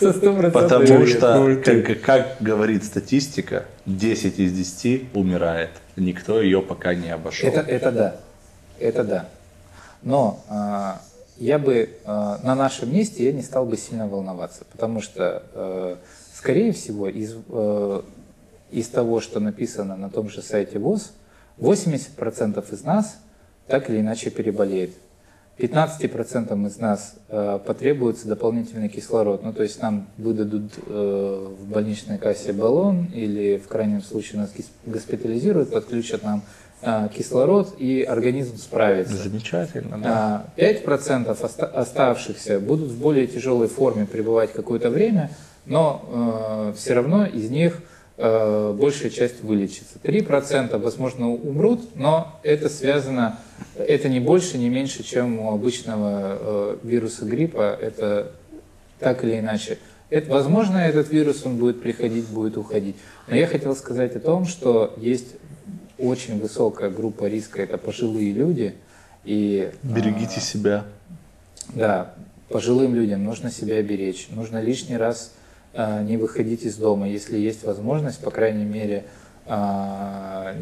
Потому что, как, как говорит статистика, 10 из 10 умирает. Никто ее пока не обошел. Это, это да, это да. Но а, я бы а, на нашем месте я не стал бы сильно волноваться, потому что, э, скорее всего, из, э, из того, что написано на том же сайте ВОЗ, 80% из нас так или иначе переболеет. 15% из нас э, потребуется дополнительный кислород. Ну, то есть нам выдадут э, в больничной кассе баллон или в крайнем случае нас госпитализируют, подключат нам э, кислород и организм справится. Замечательно, да. А 5% оста- оставшихся будут в более тяжелой форме пребывать какое-то время, но все равно из них э, большая часть вылечится. 3% возможно умрут, но это связано, это не больше, не меньше, чем у обычного э, вируса гриппа, это так или иначе. Это, возможно, этот вирус, он будет приходить, будет уходить. Но я хотел сказать о том, что есть очень высокая группа риска, это пожилые люди, и Берегите себя. да, пожилым людям нужно себя беречь, нужно лишний раз а, не выходить из дома, если есть возможность, по крайней мере, а,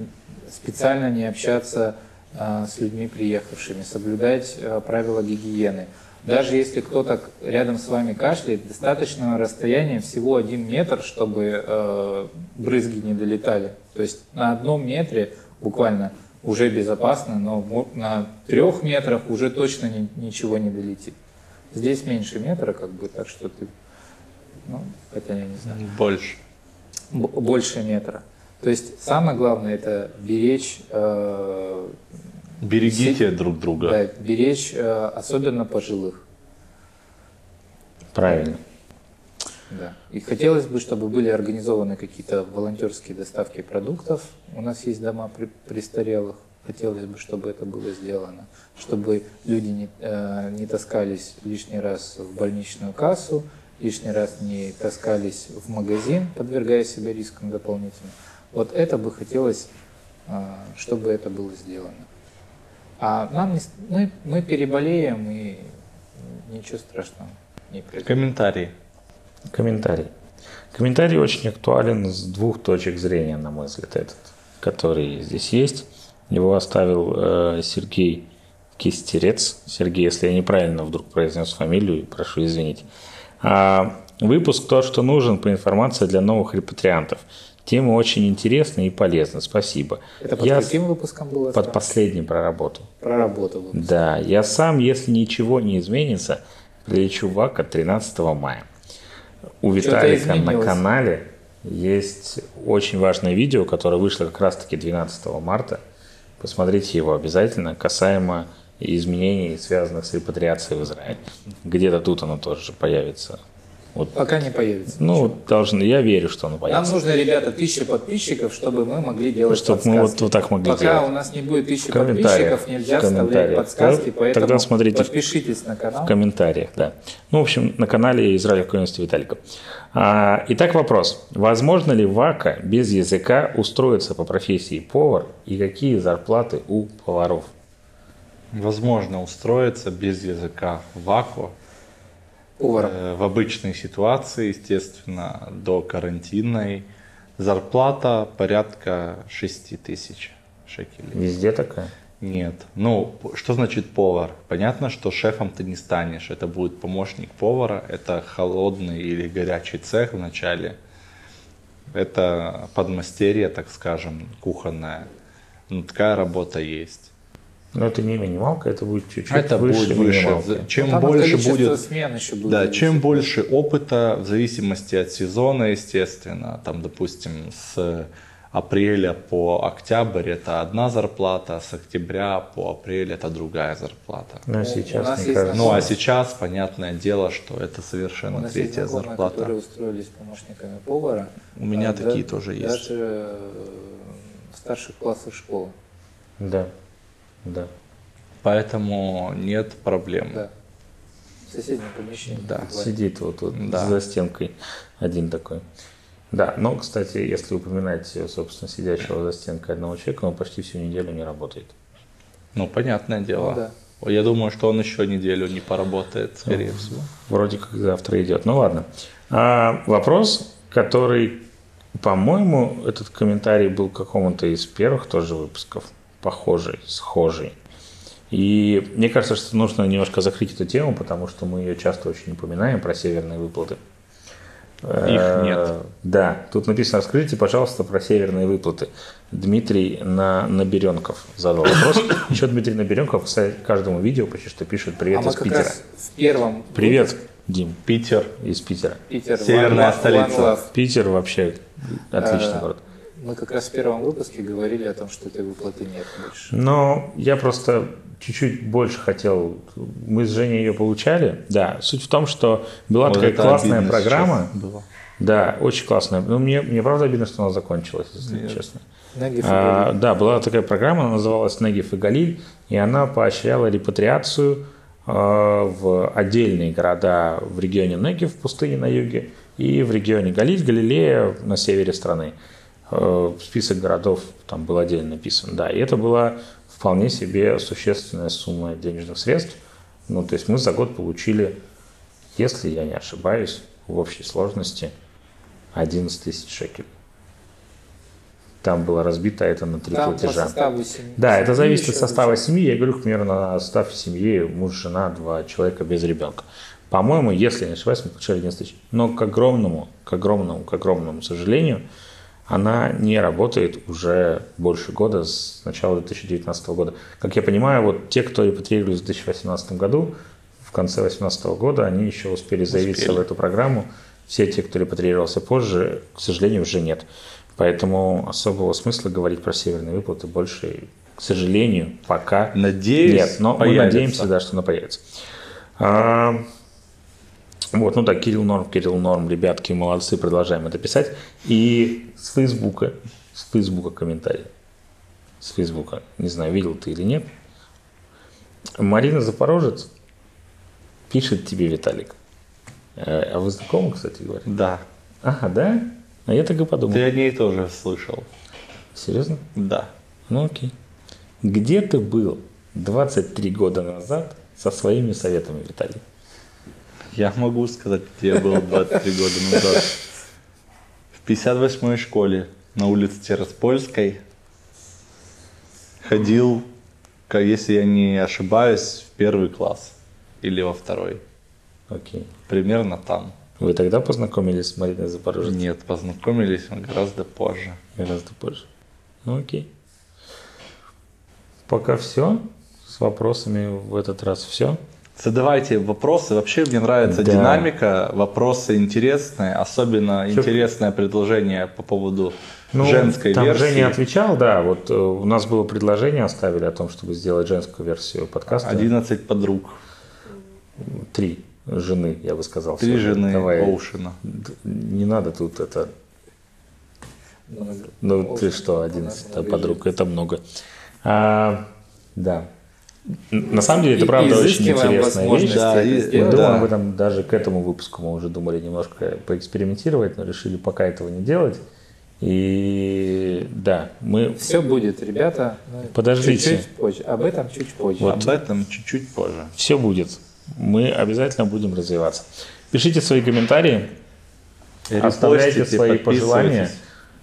специально не общаться а, с людьми приехавшими, соблюдать а, правила гигиены. Даже если кто-то рядом с вами кашляет, достаточного расстояния всего один метр, чтобы брызги не долетали. То есть на одном метре буквально уже безопасно, но на трех метрах уже точно ни- ничего не долетит. Здесь меньше метра, как бы, так что ты, ну, хотя я не знаю, Больше. больше метра. То есть самое главное это беречь, э, Берегите друг друга. да, беречь э, особенно пожилых. правильно. Да. И хотелось бы, чтобы были организованы какие-то волонтерские доставки продуктов. У нас есть дома при- престарелых. Хотелось бы, чтобы это было сделано, чтобы люди не, э, не таскались лишний раз в больничную кассу, лишний раз не таскались в магазин, подвергая себя рискам дополнительно. Вот это бы хотелось, э, чтобы это было сделано. А нам не мы, мы переболеем и ничего страшного не произойдет. Комментарии. Комментарий. Комментарий очень актуален с двух точек зрения, на мой взгляд, этот, который здесь есть. Его оставил э, Сергей Кистерец. Сергей, если я неправильно вдруг произнес фамилию, прошу извинить. А, выпуск «То, что нужен» по информации для новых репатриантов. Тема очень интересная и полезна. Спасибо. Это под Я каким выпуском было? под сказано? последним проработал. Про работу. выпуск. Да, я сам, если ничего не изменится, прилечу в АКА 13 мая. У Виталика на канале есть очень важное видео, которое вышло как раз-таки 12 марта. Посмотрите его обязательно, касаемо изменений, связанных с репатриацией в Израиль. Где-то тут оно тоже появится. Вот, Пока не появится. ну, должен, я верю, что оно Нам появится. нужно, ребята, тысяча подписчиков, чтобы мы могли делать Чтобы мы подсказки. вот- вот так могли Пока делать. у нас не будет тысячи подписчиков, нельзя вставлять подсказки, поэтому тогда смотрите подпишитесь на канал. В комментариях, да. Ну, в общем, на канале Израиля в Виталика. А, итак, вопрос. Возможно ли в АКА без языка устроиться по профессии повар и какие зарплаты у поваров? Возможно устроиться без языка в АКУ. Поваром. Э, В обычной ситуации, естественно, до карантинной, зарплата порядка 6 тысяч шекелей. Везде такая? Нет. Ну, что значит повар? Понятно, что шефом ты не станешь. Это будет помощник повара. Это холодный или горячий цех в начале. Это подмастерье, так скажем, кухонное. Ну, такая работа есть. Но это не минималка, это будет чуть-чуть это выше будет выше. минималки. Чем Там от больше будет смен еще будет Да, чем больше опыта, в зависимости от сезона, естественно, там, допустим, с апреля по октябрь это одна зарплата, с октября по апрель это другая зарплата. Но У сейчас, нас есть кажется, Ну а сейчас, понятное дело, что это У совершенно нас есть третья знакомые, зарплата. которые устроились помощниками повара. У меня А, такие да- тоже есть. Даже э, в старших классах школы. Да, да. Поэтому нет проблем. Да. в соседнем помещении. Да. буквально. Сидит вот тут Да. за стенкой один такой. Да, но, кстати, если упоминать, собственно, сидящего за стенкой одного человека, он почти всю неделю не работает. Ну, понятное дело. Ну да. Я думаю, что он еще неделю не поработает, скорее всего. Вроде как завтра идет. Ну ладно. А, вопрос, который, по-моему, этот комментарий был какому-то из первых тоже выпусков. Похожий, схожий. И мне кажется, что нужно немножко закрыть эту тему, потому что мы ее часто очень упоминаем про северные выплаты. Э, нет. Да, тут написано, расскажите, пожалуйста, про северные выплаты. Дмитрий на Наберенков задал вопрос. (coughs) Еще Дмитрий Наберенков, кстати, каждому видео почти что пишет «Привет а мы из как Питера». раз в первом Привет, Дим, Питер. из Питера. Питер, Северная Love, столица. Love. Питер вообще отличный А, город. Мы как раз в первом выпуске говорили о том, что этой выплаты нет больше. Но я просто чуть-чуть больше хотел. Мы с Женей ее получали. Да, суть в том, что была Вот такая классная программа. было. Да, очень классная. Но мне, мне правда обидно, что она закончилась, если честно. Негев и А, да, была такая программа, она называлась Негев и Галиль, и она поощряла репатриацию а, в отдельные города в регионе Негев, в пустыне на юге, и в регионе Галиль, Галилея на севере страны. А, Список городов там был отдельно написан, да, и это была вполне себе существенная сумма денежных средств. Ну, то есть мы за год получили, если я не ошибаюсь, в общей сложности 11 тысяч шекелей. Там было разбито это на три Там по платежа. составу семьи. Да, это зависит от состава различаются. семьи. Я говорю, к примеру, на состав семьи муж, жена, два человека без ребенка. По-моему, если я не ошибаюсь, мы получали 11 тысяч. Но к огромному, к огромному, к огромному сожалению, она не работает уже больше года, с начала 2019 года. Как я понимаю, вот те, кто репатриировались в 2018 году, в конце 2018 года, они еще успели заявиться Успели. в эту программу. Все те, кто репатрировался позже, к сожалению, уже нет. Поэтому особого смысла говорить про северные выплаты больше, к сожалению, пока Надеюсь, нет. Но мы появится. надеемся, да, что она появится. Вот, ну да, Кирилл Норм, Кирилл Норм, ребятки, молодцы, продолжаем это писать. И с Фейсбука, с Фейсбука комментарий. С Фейсбука. Не знаю, видел ты или нет. Марина Запорожец пишет тебе, Виталик. Э, А вы знакомы, кстати говоря? Да. Ага, да? А я так и подумал. Ты о ней тоже слышал. Серьезно? Да. Ну окей. Где ты был 23 года назад со своими советами, Виталий? Я могу сказать, где я был 23 года назад. В 58-й школе на улице Тераспольской ходил, ка- если я не ошибаюсь, в первый класс или во второй. Окей. Примерно там. Вы тогда познакомились с Мариной Запорожец? Нет, познакомились мы гораздо позже. Гораздо позже. Ну окей. Пока все. С вопросами в этот раз все. Задавайте вопросы. Вообще мне нравится Да. динамика. Вопросы интересные. Особенно Чё- интересное предложение по поводу женской Ну, там версии. Женя отвечал, да. Вот э, у нас было предложение, оставили о том, чтобы сделать женскую версию подкаста. 11 подруг. Три жены, я бы сказал. Три сегодня. жены Давай. Оушена. Не надо тут это Ну, Ну, ты что, у нас 11 много подруг, это много. А, да. На самом деле, это И- правда очень интересная вещь. Да, и- сделать. Да. думаем об этом даже к этому выпуску. Мы уже думали немножко поэкспериментировать, но решили пока этого не делать. И да, мы... Все будет, ребята. Подождите. Чуть-чуть позже. Об этом чуть позже. Вот. Об этом чуть-чуть позже. Все будет. Мы обязательно будем развиваться. Пишите свои комментарии, оставляйте свои пожелания.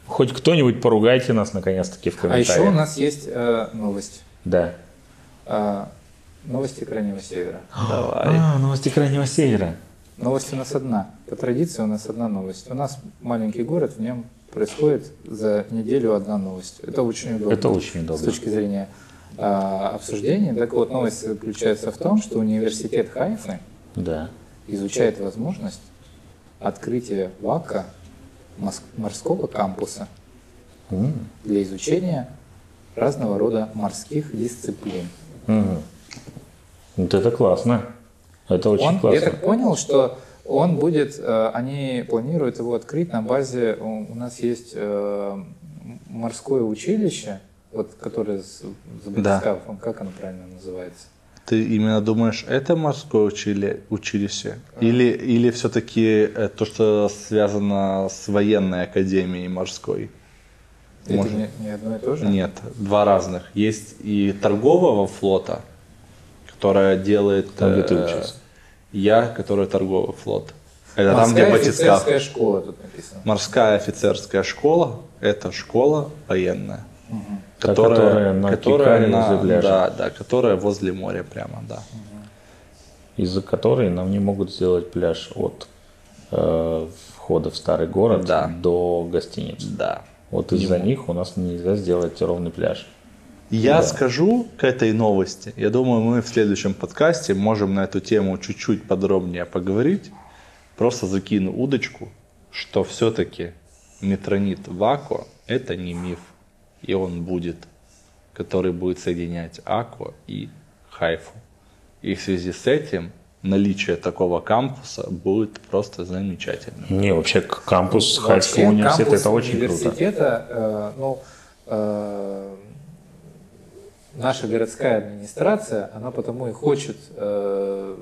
Хоть кто-нибудь поругайте нас наконец-таки в А комментариях. еще у нас есть э, новость. Да. А, новости Крайнего Севера. Давай. А, новости Крайнего Севера. Новость у нас одна. По традиции у нас одна новость. У нас маленький город, в нем происходит за неделю одна новость. Это очень удобно. Это очень С удобно. точки зрения а, обсуждения. Так вот, новость заключается в том, что университет Хайфы Да. изучает возможность открытия ВАКа морского кампуса для изучения разного рода морских дисциплин. Мгм. Вот это классно. Это очень Он, классно. я так понял, что он будет, э, они планируют его открыть на базе, у, нас есть э, морское училище, вот, которое с, с Да. батискафом, как оно правильно называется? Ты именно думаешь, это морское учили, училище? Или, или все-таки то, что связано с военной академией морской? Это Может. не, не одно и то же? Нет, два разных. Есть и торгового флота, которая делает... Там, где ты э, учился. Я, который торговый флот. Это там, где Морская батискаф. офицерская школа тут написано. Морская офицерская школа – это школа военная. Та, которая на Кикаре на- возле пляжа. Да, да, которая возле моря прямо, да. из-за которой нам не могут сделать пляж от э, входа в старый город Да. до гостиницы. Да. Вот из-за них у нас нельзя сделать ровный пляж. Я скажу к этой новости. Я думаю, мы в следующем подкасте можем на эту тему чуть-чуть подробнее поговорить. Просто закину удочку, что все-таки метронит Вако – это не миф. И он будет, который будет соединять Аква и Хайфу. И в связи с этим наличие такого кампуса будет просто замечательно. Не, вообще кампус Хайфского университета кампус это очень круто. университета, э, ну, э, наша городская администрация, она потому и хочет э,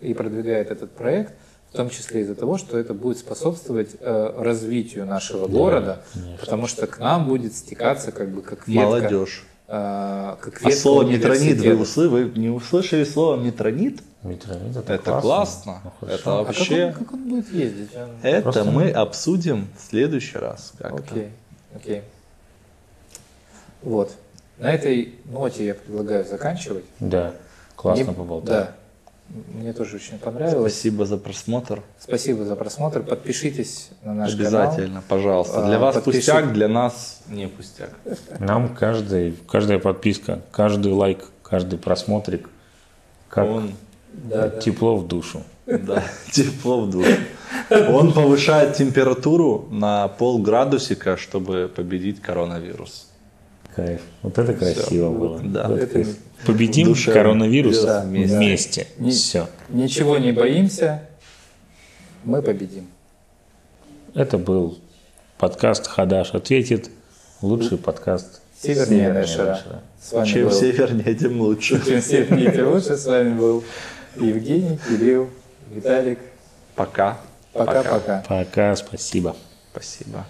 и продвигает этот проект, в том числе из-за того, что это будет способствовать э, развитию нашего города, потому что к нам будет стекаться как бы как ветка, Молодежь. э, как А слово метронит, вы, университета. услы- вы не услышали слово метронит? Метронит Это классно. Ну, Это хорошо. А как вообще... он, как он будет ездить? Он- Это Просто мы обсудим в следующий раз. Как-то. Окей, окей. Вот. На этой ноте я предлагаю заканчивать. Да, классно Мне- поболтали. Да. Мне тоже очень понравилось. Спасибо за просмотр. Спасибо за просмотр. Подпишитесь на наш Обязательно, пожалуйста. А, Для вас подпиши- пустяк, для нас не пустяк. Нам каждый, каждая подписка, каждый лайк, каждый просмотрик, как Он, Да, да. тепло в душу. да, (laughs) тепло в душе. Он повышает температуру на полградусика, чтобы победить коронавирус. Кайф. Вот это красиво было. Да. Вот Это кайф. Победим Душа коронавирус да, вместе. вместе. Не- Все. Ничего не боимся. Мы победим. Это был подкаст «Хадаш ответит». Лучший подкаст Севернее вами Чем был... севернее, тем (laughs) лучше. Чем севернее, тем лучше. С вами был Евгений, Кирилл, Виталик. Пока. Пока-пока. Пока, спасибо. Спасибо.